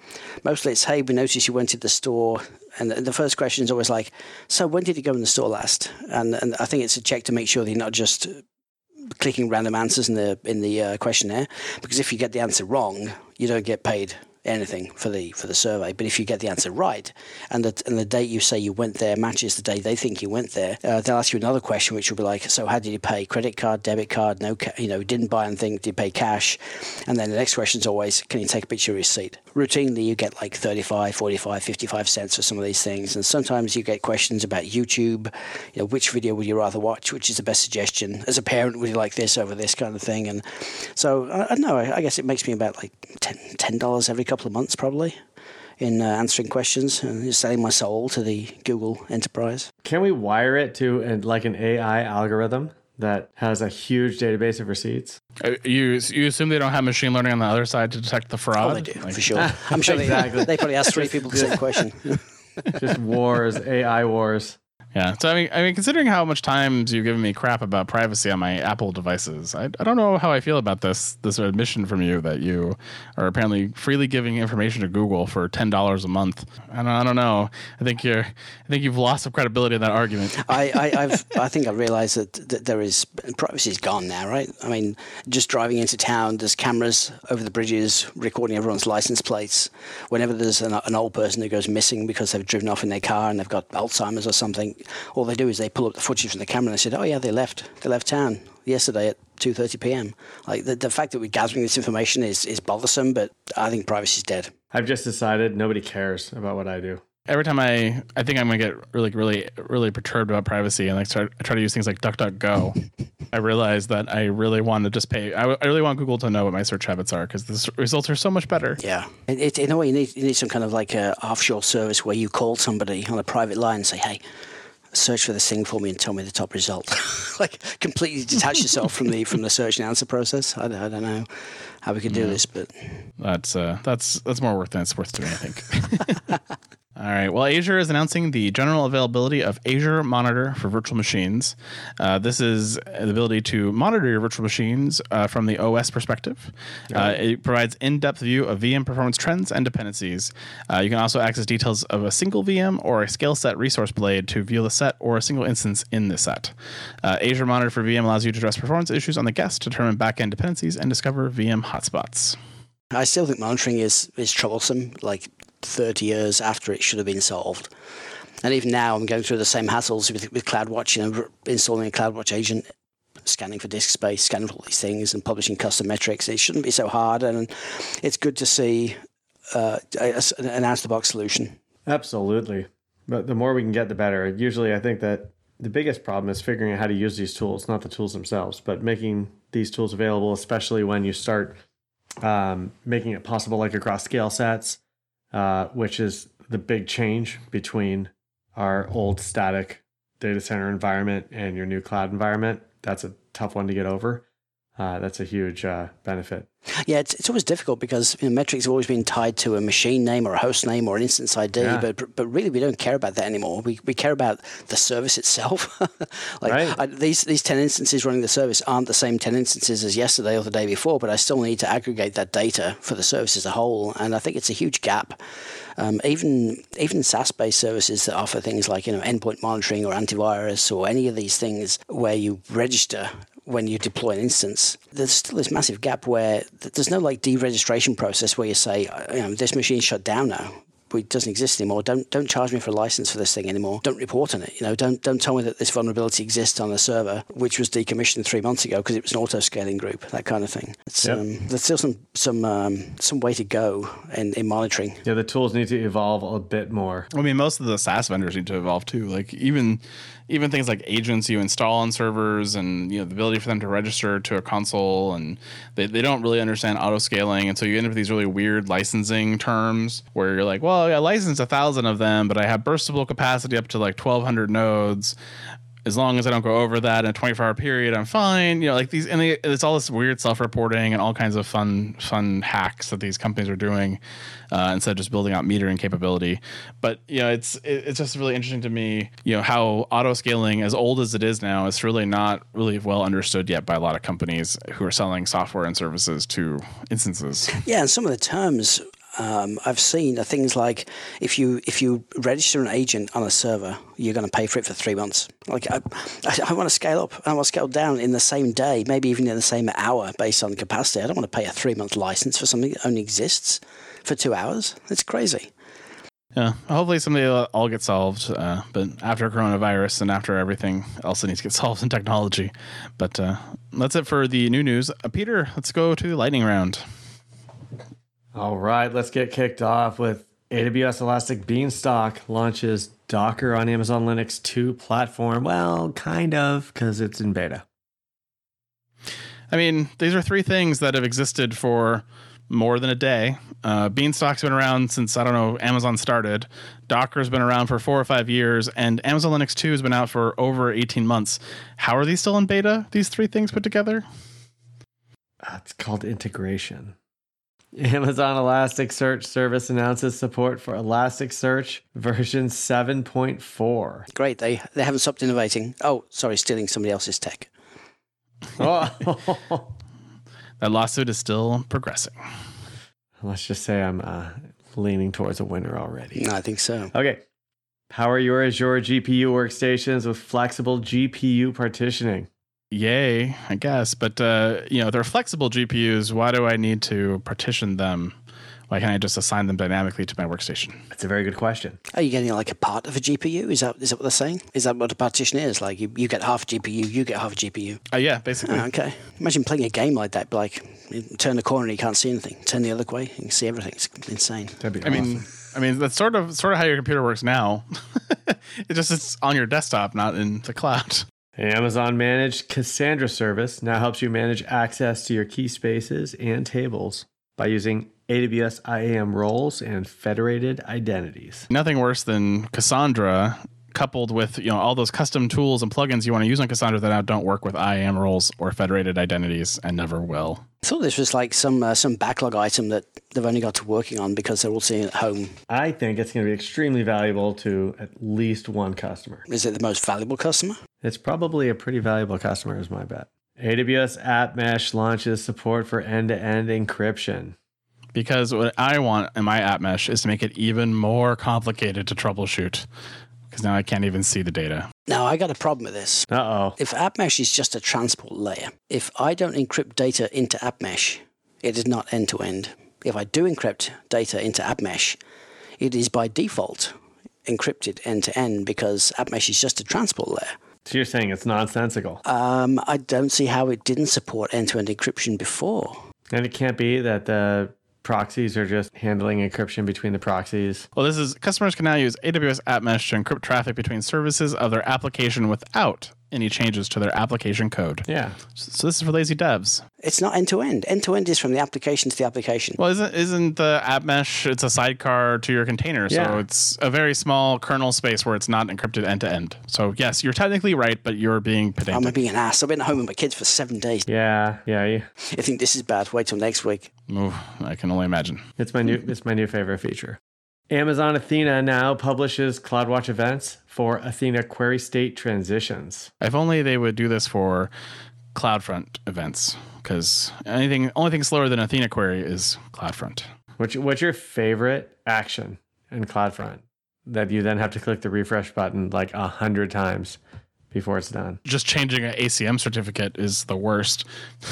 mostly it's hey, we noticed you went to the store and the first question is always like, "So when did you go in the store last?" And and I think it's a check to make sure that you're not just clicking random answers in the in the uh, questionnaire because if you get the answer wrong, you don't get paid anything for the for the survey. But if you get the answer right, and the and the date you say you went there matches the day they think you went there, uh, they'll ask you another question, which will be like, so how did you pay? Credit card, debit card, no, ca- you know, didn't buy anything, did you pay cash? And then the next question is always, can you take a picture of your receipt? Routinely, you get like 35, 45, 55 cents for some of these things, and sometimes you get questions about YouTube. You know, which video would you rather watch? Which is the best suggestion? As a parent, would you like this over this kind of thing? And so I, I don't know. I, I guess it makes me about like 10 dollars every couple of months, probably, in uh, answering questions and just selling my soul to the Google enterprise. Can we wire it to an, like an AI algorithm that has a huge database of receipts? Uh, You you assume they don't have machine learning on the other side to detect the fraud? Oh, they do Like- for sure. I'm sure Exactly. they, they probably asked three people the same question. Just wars, AI wars. Yeah. So I mean, I mean, considering how much times you've given me crap about privacy on my Apple devices, I, I don't know how I feel about this this admission from you that you are apparently freely giving information to Google for ten dollars a month. I don't, I don't know. I think you're I think you've lost some credibility in that argument. I, I, I've, I think I realised that, that there is privacy's gone now, right? I mean, just driving into town, there's cameras over the bridges recording everyone's license plates. Whenever there's an, an old person who goes missing because they've driven off in their car and they've got Alzheimer's or something, all they do is they pull up the footage from the camera and they said, "Oh yeah, they left. They left town yesterday at 2:30 p.m." Like the, the fact that we're gathering this information is is bothersome, but I think privacy's dead. I've just decided nobody cares about what I do. Every time I I think I'm gonna get really really really perturbed about privacy and like start I try to use things like DuckDuckGo. I realize that I really want to just pay. I, I really want Google to know what my search habits are because the s- results are so much better. Yeah, it, it, in a way, you need you need some kind of like a offshore service where you call somebody on a private line and say, "Hey, search for this thing for me and tell me the top result." like completely detach yourself from the from the search and answer process. I, don't- I don't know how we could do this, but That's uh, that's that's more work than it's worth doing, I think. All right. Well, Azure is announcing the general availability of Azure Monitor for virtual machines. Uh, this is the ability to monitor your virtual machines uh, from the OS perspective. Uh, it provides in-depth view of VM performance trends and dependencies. Uh, you can also access details of a single VM or a scale set resource blade to view the set or a single instance in the set. Uh, Azure Monitor for VM allows you to address performance issues on the guest, determine backend dependencies, and discover VM hotspots. I still think monitoring is is troublesome. Like thirty years after it should have been solved. And even now, I'm going through the same hassles with, with CloudWatch, you know, installing a CloudWatch agent, scanning for disk space, scanning for all these things, and publishing custom metrics. It shouldn't be so hard, and it's good to see uh, an out-of-the-box solution. Absolutely. But the more we can get, the better. Usually, I think that the biggest problem is figuring out how to use these tools, not the tools themselves, but making these tools available, especially when you start um, making it possible, like across scale sets, uh, which is the big change between our old static data center environment and your new cloud environment. That's a tough one to get over. Uh, that's a huge uh, benefit. Yeah, it's, it's always difficult because you know, metrics have always been tied to a machine name or a host name or an instance ID, Yeah. but but really we don't care about that anymore. We, we care about the service itself. like Right. I, these these ten instances running the service aren't the same ten instances as yesterday or the day before, but I still need to aggregate that data for the service as a whole, and I think it's a huge gap. Um, even even SaaS-based services that offer things like you know endpoint monitoring or antivirus or any of these things where you register when you deploy an instance, there's still this massive gap where there's no like deregistration process where you say, uh, you know, this machine's shut down now. It doesn't exist anymore. Don't don't charge me for a license for this thing anymore. Don't report on it. You know, don't don't tell me that this vulnerability exists on a server which was decommissioned three months ago because it was an auto scaling group. That kind of thing. It's, Yep. um, there's still some some um, some way to go in, in monitoring. Yeah, the tools need to evolve a bit more. I mean, most of the SaaS vendors need to evolve too. Like even even things like agents you install on servers and you know the ability for them to register to a console and they, they don't really understand auto scaling and so you end up with these really weird licensing terms where you're like well i licensed a thousand of them but i have burstable capacity up to like 1200 nodes as long as I don't go over that in a 24 hour period, I'm fine. You know, like these, and they, it's all this weird self reporting and all kinds of fun, fun hacks that these companies are doing uh, instead of just building out metering capability. But, you know, it's, it, it's just really interesting to me, you know, how auto scaling, as old as it is now, is really not really well understood yet by a lot of companies who are selling software and services to instances. Yeah, and some of the terms um, I've seen things like if you if you register an agent on a server, you're going to pay for it for three months. Like I, I, I want to scale up, I want to scale down in the same day, maybe even in the same hour, based on capacity. I don't want to pay a three month license for something that only exists. for two hours. It's crazy. Yeah, hopefully someday it'll all get solved. Uh, but after coronavirus and after everything else that needs to get solved in technology. But uh, that's it for the new news. Uh, Peter, let's go to the lightning round. All right, let's get kicked off with AWS Elastic Beanstalk launches Docker on Amazon Linux 2 platform. Well, kind of, because it's in beta. I mean, these are three things that have existed for more than a day. Uh, Beanstalk's been around since, I don't know, Amazon started. Docker's been around for four or five years, and Amazon Linux 2 has been out for over 18 months. How are these still in beta, these three things put together? Uh, it's called integration. Amazon Elasticsearch Service announces support for Elasticsearch version 7.4. Great. They they haven't stopped innovating. Oh, sorry, stealing somebody else's tech. Oh. That lawsuit is still progressing. Let's just say I'm uh, leaning towards a winner already. No, I think so. Okay. Power your Azure GPU workstations with flexible GPU partitioning. Yay, I guess. But uh, you know, they're flexible GPUs. Why do I need to partition them? Why can't I just assign them dynamically to my workstation? That's a very good question. Are you getting like a part of a GPU? Is that is that what they're saying? Is that what a partition is? Like you, you get half a GPU, you get half a GPU. Uh, yeah, basically. Oh, okay. Imagine playing a game like that, like you turn the corner and you can't see anything. Turn the other way, you can see everything. It's insane. That'd be I mean, I mean that's sort of sort of how your computer works now. it just it's on your desktop, not in the cloud. Amazon managed Cassandra service now helps you manage access to your key spaces and tables by using AWS IAM roles and federated identities. Nothing worse than Cassandra coupled with you know all those custom tools and plugins you want to use on Cassandra that now don't work with IAM roles or federated identities and never will. I thought this was like some uh, some backlog item that they've only got to working on because they're all sitting at home. I think it's going to be extremely valuable to at least one customer. Is it the most valuable customer? It's probably a pretty valuable customer, is my bet. AWS App Mesh launches support for end to end encryption. Because what I want in my app mesh is to make it even more complicated to troubleshoot. Because now I can't even see the data. Now I got a problem with this. Uh oh. If AppMesh is just a transport layer, if I don't encrypt data into App Mesh, it is not end to end. If I do encrypt data into App Mesh, it is by default encrypted end to end because App Mesh is just a transport layer. So you're saying it's nonsensical. Um, I don't see how it didn't support end to end encryption before. And it can't be that the proxies are just handling encryption between the proxies. Well, this is customers can now use AWS App Mesh to encrypt traffic between services of their application without any changes to their application code. Yeah. So this is for lazy devs. It's not end to end. End to end is from the application to the application. Well, isn't isn't the app mesh? It's a sidecar to your container, so it's a very small kernel space where it's not encrypted end to end. So yes, you're technically right, but you're being pedantic. I'm pedantic. being an ass. I've been at home with my kids for seven days. Yeah, yeah. yeah. I think this is bad. Wait till next week. Ooh, I can only imagine. It's my new it's my new favorite feature. Amazon Athena now publishes CloudWatch events for Athena query state transitions. If only they would do this for CloudFront events, because anything, only thing slower than Athena query is CloudFront. Which what's your favorite action in CloudFront that you then have to click the refresh button like a hundred times before it's done? Just changing an ACM certificate is the worst.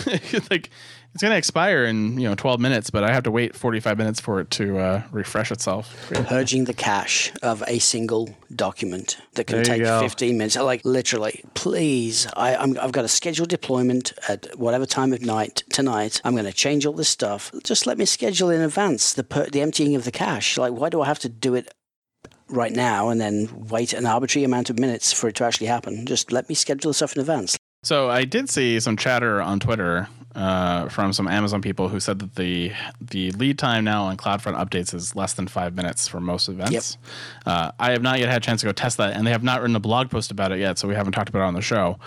like it's going to expire in you know 12 minutes, but I have to wait 45 minutes for it to uh, refresh itself. Purging the cache of a single document that can take go. 15 minutes. Like literally, please. I, I'm, I've got a scheduled deployment at whatever time of night tonight. I'm going to change all this stuff. Just let me schedule in advance the per, the emptying of the cache. Like, why do I have to do it right now and then wait an arbitrary amount of minutes for it to actually happen? Just let me schedule the stuff in advance. So I did see some chatter on Twitter uh, from some Amazon people who said that the the lead time now on CloudFront updates is less than five minutes for most events. Uh, I have not yet had a chance to go test that, and they have not written a blog post about it yet, so we haven't talked about it on the show.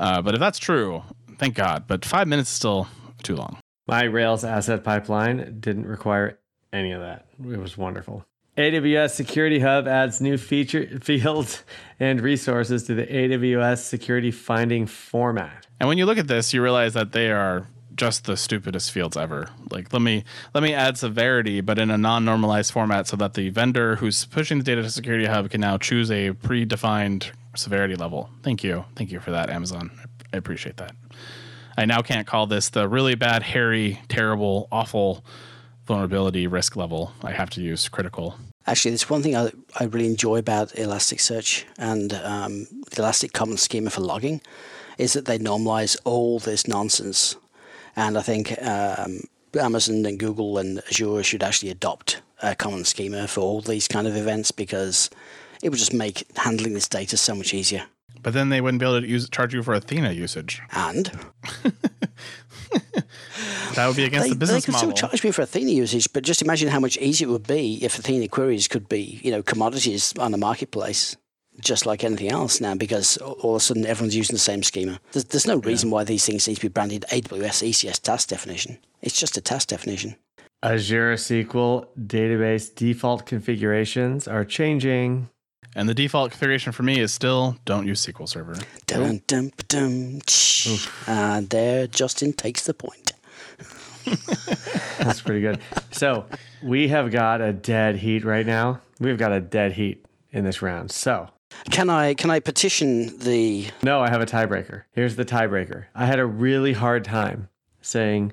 Uh, but if that's true, thank God. But five minutes is still too long. My Rails asset pipeline didn't require any of that. It was wonderful. AWS Security Hub adds new feature fields and resources to the AWS Security Finding format. And when you look at this, you realize that they are just the stupidest fields ever. Like let me let me add severity, but in a non-normalized format, so that the vendor who's pushing the data to Security Hub can now choose a predefined severity level. Thank you, thank you for that, Amazon. I appreciate that. I now can't call this the really bad, hairy, terrible, awful vulnerability risk level, I have to use critical. Actually, there's one thing I, I really enjoy about Elasticsearch and um, the Elastic Common Schema for logging is that they normalize all this nonsense. And I think um, Amazon and Google and Azure should actually adopt a common schema for all these kind of events because it would just make handling this data so much easier. But then they wouldn't be able to use charge you for Athena usage. And That would be against they, the business they could model. still charge me for Athena usage, but just imagine how much easier it would be if Athena queries could be, you know, commodities on the marketplace, just like anything else now, because all of a sudden everyone's using the same schema. There's, there's no reason why these things need to be branded AWS ECS task definition. It's just a task definition. Azure SQL database default configurations are changing. and the default configuration for me is still don't use SQL Server. Dun, dun, dun, tsh. Ah, and there Justin takes the point. That's pretty good. So we have got a dead heat right now. We've got a dead heat in this round. So Can I can I petition the no, I have a tiebreaker. Here's the tiebreaker. I had a really hard time saying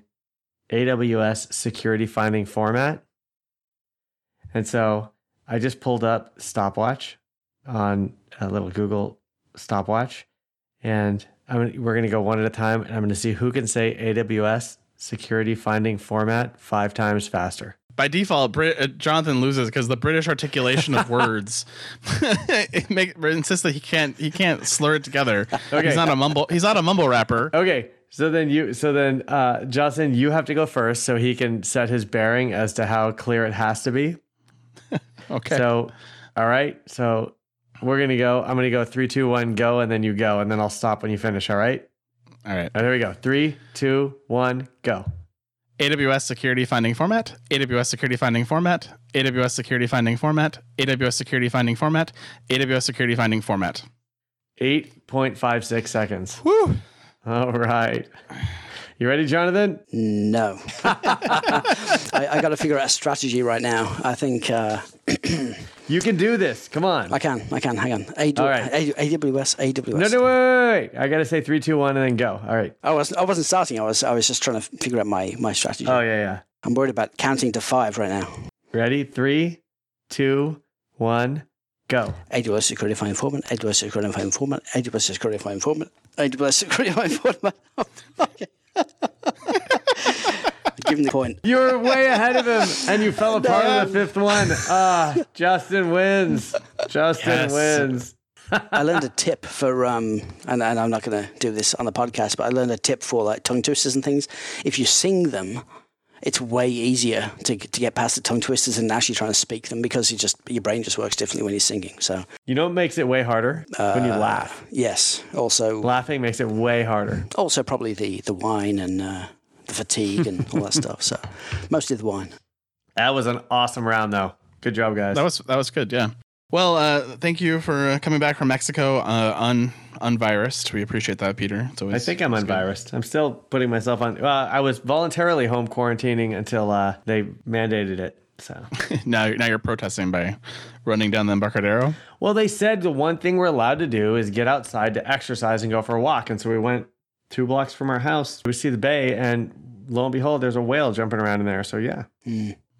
AWS security finding format. And so I just pulled up stopwatch on a little Google stopwatch. And I'm we're going to go one at a time. And I'm going to see who can say AWS security finding format five times faster. By default, Brit- uh, Jonathan loses because the British articulation of words it make, insists that he can't he can't slur it together. Okay. He's not a mumble. He's not a mumble rapper. Okay. So then you, so then, uh, Justin, you have to go first so he can set his bearing as to how clear it has to be. Okay. So, all right. So we're going to go. I'm going to go three, two, one, go. And then you go. And then I'll stop when you finish. All right. All right. All right, there we go. Three, two, one, go. AWS security finding format. AWS security finding format. AWS security finding format. AWS security finding format. AWS security finding format. 8.56 seconds. Woo! All right. You ready, Jonathan? no? I, I got to figure out a strategy right now. I think uh, You can do this. Come on. I can. I can. Hang on. AW, All right. AWS. AWS. No, no, wait, wait. I got to say three, two, one, and then go. All right. I wasn't. I wasn't starting. I was. I was just trying to figure out my my strategy. Oh, yeah, yeah. I'm worried about counting to five right now. Ready? Three, two, one, go. AWS security finding format. AWS security finding format. AWS security finding format. AWS security finding format. okay. Give him the point. You were way ahead of him, and you fell apart on the fifth one. Ah, Justin wins. Justin Yes. wins. I learned a tip for um, and, and I'm not going to do this on the podcast, but I learned a tip for like tongue twisters and things. If you sing them, it's way easier to to get past the tongue twisters than actually trying to speak them because you just your brain just works differently when you're singing. So You know what makes it way harder? when you laugh. yes, also Laughing makes it way harder. also probably the the wine and uh, the fatigue and all that stuff. So mostly the wine. That was an awesome round, though. Good job, guys. That was that was good. Yeah. Well, uh, thank you for uh, coming back from Mexico uh, un unvirused. We appreciate that, Peter. It's always, I think I'm it's good. unvirused. I'm still putting myself on. Well, I was voluntarily home quarantining until uh, they mandated it. So, now, now you're protesting by running down the Embarcadero. well, they said the one thing we're allowed to do is get outside to exercise and go for a walk. And so we went two blocks from our house. We see the bay, and lo and behold, there's a whale jumping around in there. So yeah,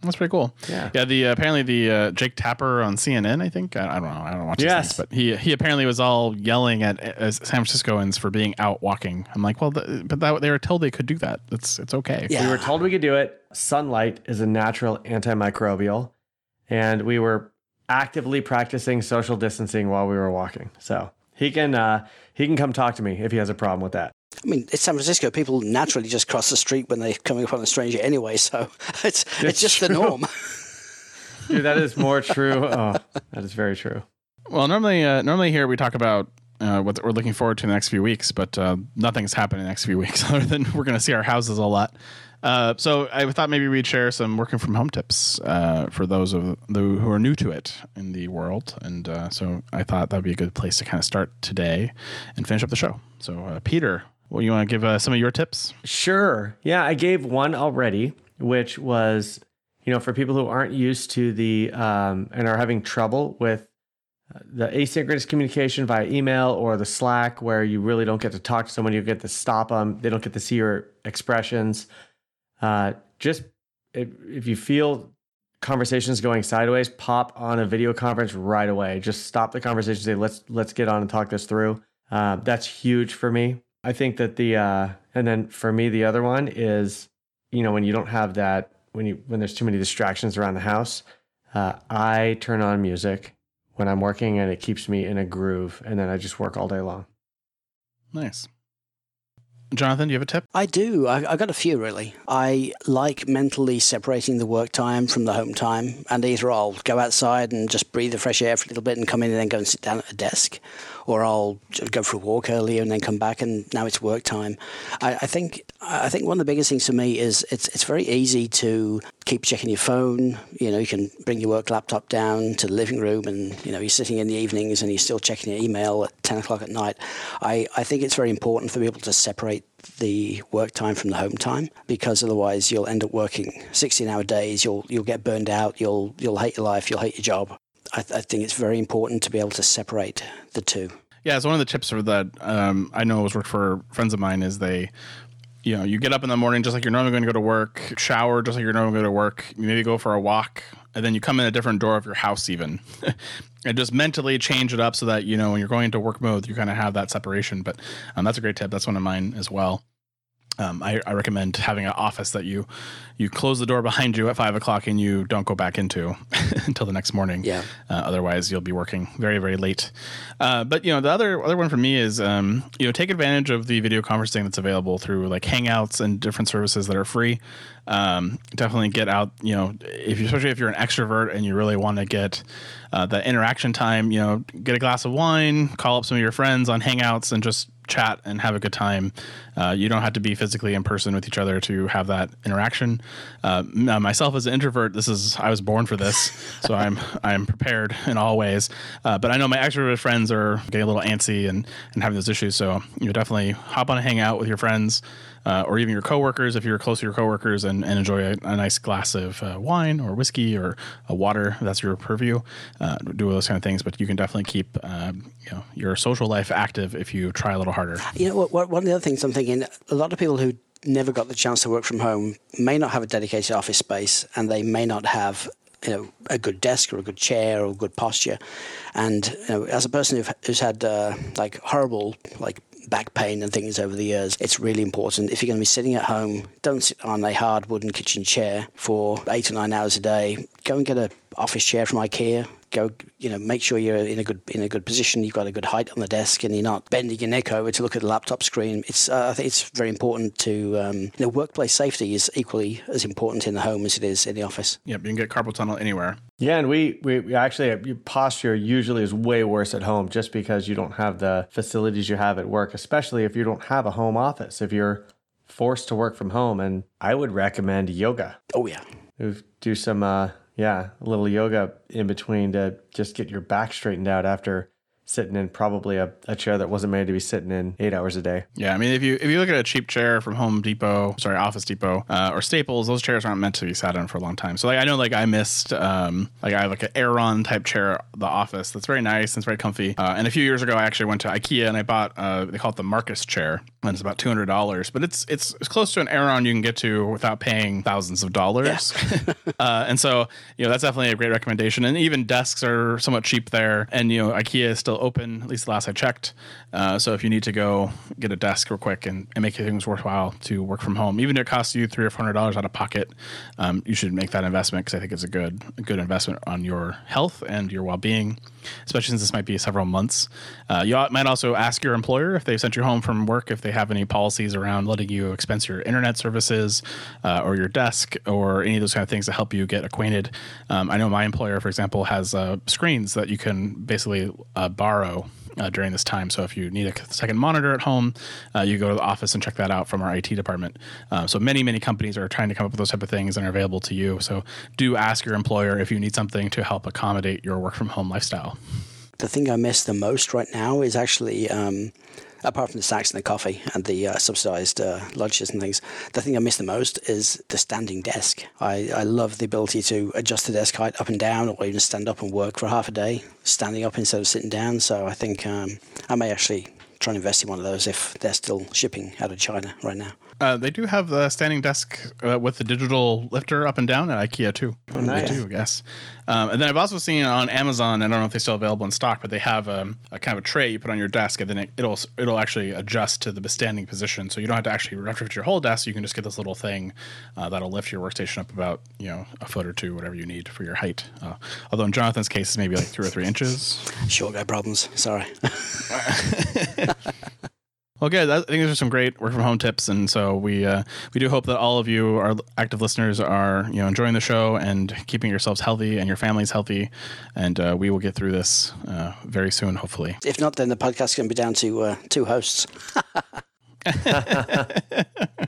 That's pretty cool. Yeah. Yeah. The uh, apparently the uh, Jake Tapper on CNN. I think I, I don't know. I don't watch. Yes. things, but he he apparently was all yelling at uh, San Franciscoans for being out walking. I'm like, well, the, but that, they were told they could do that. It's it's okay. Yeah. we were told we could do it. Sunlight is a natural antimicrobial, and we were actively practicing social distancing while we were walking. So he can uh, he can come talk to me if he has a problem with that. I mean, it's San Francisco. People naturally just cross the street when they're coming upon a stranger anyway. So it's it's just the norm. Dude, that is more true. Oh, that is very true. Well, normally uh, normally here we talk about. Uh, what we're looking forward to in the next few weeks, but uh, nothing's happening in the next few weeks other than we're going to see our houses a lot. Uh, so I thought maybe we'd share some working from home tips uh, for those of the who are new to it in the world, and uh, so I thought that'd be a good place to kind of start today and finish up the show. So uh, Peter, well, you want to give uh, some of your tips? Sure. Yeah, I gave one already, which was, you know, for people who aren't used to the um, and are having trouble with uh, the asynchronous communication via email or the Slack, where you really don't get to talk to someone, you get to stop them, they don't get to see your expressions. Uh, just if, if you feel conversations going sideways, pop on a video conference right away. Just stop the conversation. Say let's let's get on and talk this through. Uh, that's huge for me. I think that the uh, and then for me the other one is you know when you don't have that when you when there's too many distractions around the house. Uh, I turn on music when I'm working and it keeps me in a groove, and then I just work all day long. Nice. Jonathan, do you have a tip? I do. I, I got a few really. I like mentally separating the work time from the home time, and either I'll go outside and just breathe the fresh air for a little bit and come in and then go and sit down at a desk, or I'll go for a walk earlier and then come back and now it's work time. I, I think I think one of the biggest things for me is it's it's very easy to keep checking your phone. You know, you can bring your work laptop down to the living room, and you know you're sitting in the evenings and you're still checking your email at ten o'clock at night. I, I think it's very important for people to separate the work time from the home time because otherwise you'll end up working 16 hour days you'll you'll get burned out you'll you'll hate your life you'll hate your job I, th- I think it's very important to be able to separate the two Yeah, it's one of the tips for that um, I know has worked for friends of mine is they, you know, you get up in the morning just like you're normally going to go to work, shower just like you're normally going to work, you maybe go for a walk, and then you come in a different door of your house even, and just mentally change it up so that you know when you're going into work mode, you kind of have that separation. But um, that's a great tip. That's one of mine as well. Um, I, I recommend having an office that you you close the door behind you at five o'clock and you don't go back into until the next morning. Yeah. Uh, otherwise, you'll be working very very late. Uh, but you know the other other one for me is um, you know take advantage of the video conferencing that's available through like Hangouts and different services that are free. Um, definitely get out. You know, if you, especially if you're an extrovert and you really want to get uh, that interaction time, you know, get a glass of wine, call up some of your friends on Hangouts, and just chat and have a good time. Uh, you don't have to be physically in person with each other to have that interaction. Uh, myself as an introvert, this is I was born for this, so I'm I'm prepared in all ways. Uh, but I know my extrovert friends are getting a little antsy and and having those issues. So you know, definitely hop on a hangout with your friends. Uh, or even your coworkers, if you're close to your coworkers, and, and enjoy a, a nice glass of uh, wine or whiskey or a water. That's your purview. Uh, do those kind of things, but you can definitely keep um, you know your social life active if you try a little harder. You know, what, what, one of the other things I'm thinking, a lot of people who never got the chance to work from home may not have a dedicated office space, and they may not have you know a good desk or a good chair or good posture. And you know, as a person who's had uh, like horrible like back pain and things over the years, it's really important. If you're going to be sitting at home, don't sit on a hard wooden kitchen chair for eight or nine hours a day. Go and get a office chair from IKEA. Go, you know, make sure you're in a good in a good position. You've got a good height on the desk, and you're not bending your neck over to look at the laptop screen. It's uh, I think it's very important to um, you know workplace safety is equally as important in the home as it is in the office. Yep, you can get carpal tunnel anywhere. Yeah, and we, we, we actually your posture usually is way worse at home just because you don't have the facilities you have at work, especially if you don't have a home office. If you're forced to work from home, and I would recommend yoga. Oh yeah, Do some uh, yeah, a little yoga in between to just get your back straightened out after sitting in probably a, a chair that wasn't made to be sitting in eight hours a day. Yeah, I mean, if you if you look at a cheap chair from Home Depot, sorry, Office Depot, uh, or Staples, those chairs aren't meant to be sat in for a long time. So like, I know like I missed um, like I have like an Aeron type chair, at the office that's very nice and it's very comfy. Uh, and a few years ago, I actually went to IKEA and I bought uh, they call it the Markus chair, and it's about two hundred dollars, but it's it's as close to an Aeron you can get to without paying thousands of dollars. uh, and so you know that's definitely a great recommendation. And even desks are somewhat cheap there, and you know IKEA is still open at least the last I checked. Uh, so if you need to go get a desk real quick and, and make things worthwhile to work from home, even if it costs you three or four hundred dollars out of pocket, um, you should make that investment because I think it's a good a good investment on your health and your well being, especially since this might be several months. Uh, you might also ask your employer if they sent you home from work if they have any policies around letting you expense your internet services uh, or your desk or any of those kind of things to help you get acquainted. Um, I know my employer, for example, has uh, screens that you can basically uh, borrow uh, during this time. So if you need a second monitor at home, uh, you go to the office and check that out from our IT department. Uh, so many, many companies are trying to come up with those type of things and are available to you. So do ask your employer if you need something to help accommodate your work from home lifestyle. the thing I miss the most right now is actually, um, apart from the snacks and the coffee and the uh, subsidized uh, lunches and things, the thing I miss the most is the standing desk. I, I love the ability to adjust the desk height up and down or even stand up and work for half a day, standing up instead of sitting down. So I think um, I may actually try and invest in one of those if they're still shipping out of China right now. Uh, they do have the standing desk uh, with the digital lifter up and down at IKEA too. Oh, nice. They do, yes. Um, and then I've also seen on Amazon. I don't know if they're still available in stock, but they have um, a kind of a tray you put on your desk, and then it, it'll it'll actually adjust to the standing position. So you don't have to actually retrofit your whole desk. You can just get this little thing uh, that'll lift your workstation up about you know a foot or two, whatever you need for your height. Uh, although in Jonathan's case, it's maybe like three or three inches. Short guy problems. Sorry. Well, good. I think these are some great work from home tips, and so we uh, we do hope that all of you, our active listeners, are you know enjoying the show and keeping yourselves healthy and your families healthy, and uh, we will get through this uh, very soon, hopefully. if not, then the podcast can be down to uh, two hosts.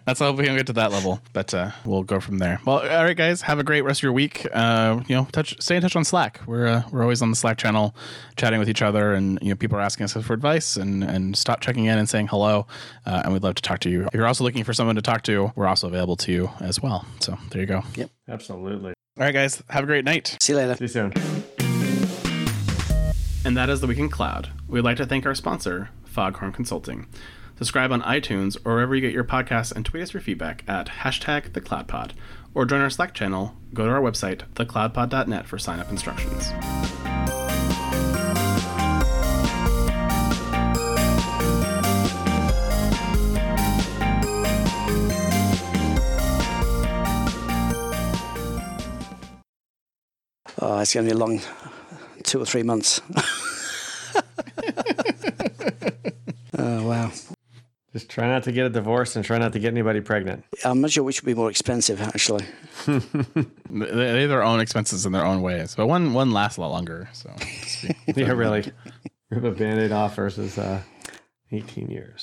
That's how we can get to that level, but uh, we'll go from there. Well, all right, guys, have a great rest of your week. Uh, you know, touch, stay in touch on Slack. We're uh, we're always on the Slack channel, chatting with each other, and you know, people are asking us for advice and and stop checking in and saying hello, uh, and we'd love to talk to you. If you're also looking for someone to talk to, we're also available to you as well. So there you go. Yep. Absolutely. All right, guys, have a great night. See you later. See you soon. And that is the Week in Cloud. We'd like to thank our sponsor, Foghorn Consulting. Subscribe on iTunes or wherever you get your podcasts and tweet us your feedback at hashtag thecloudpod. Or join our Slack channel, go to our website, thecloudpod.net for sign up instructions. Oh, it's going to be a long two or three months. oh, wow. Just try not to get a divorce and try not to get anybody pregnant. I'm not sure which would be more expensive, actually. They they have their own expenses in their own ways, but one one lasts a lot longer. So, to speak. Yeah, really. Rip a band aid off versus uh, 18 years.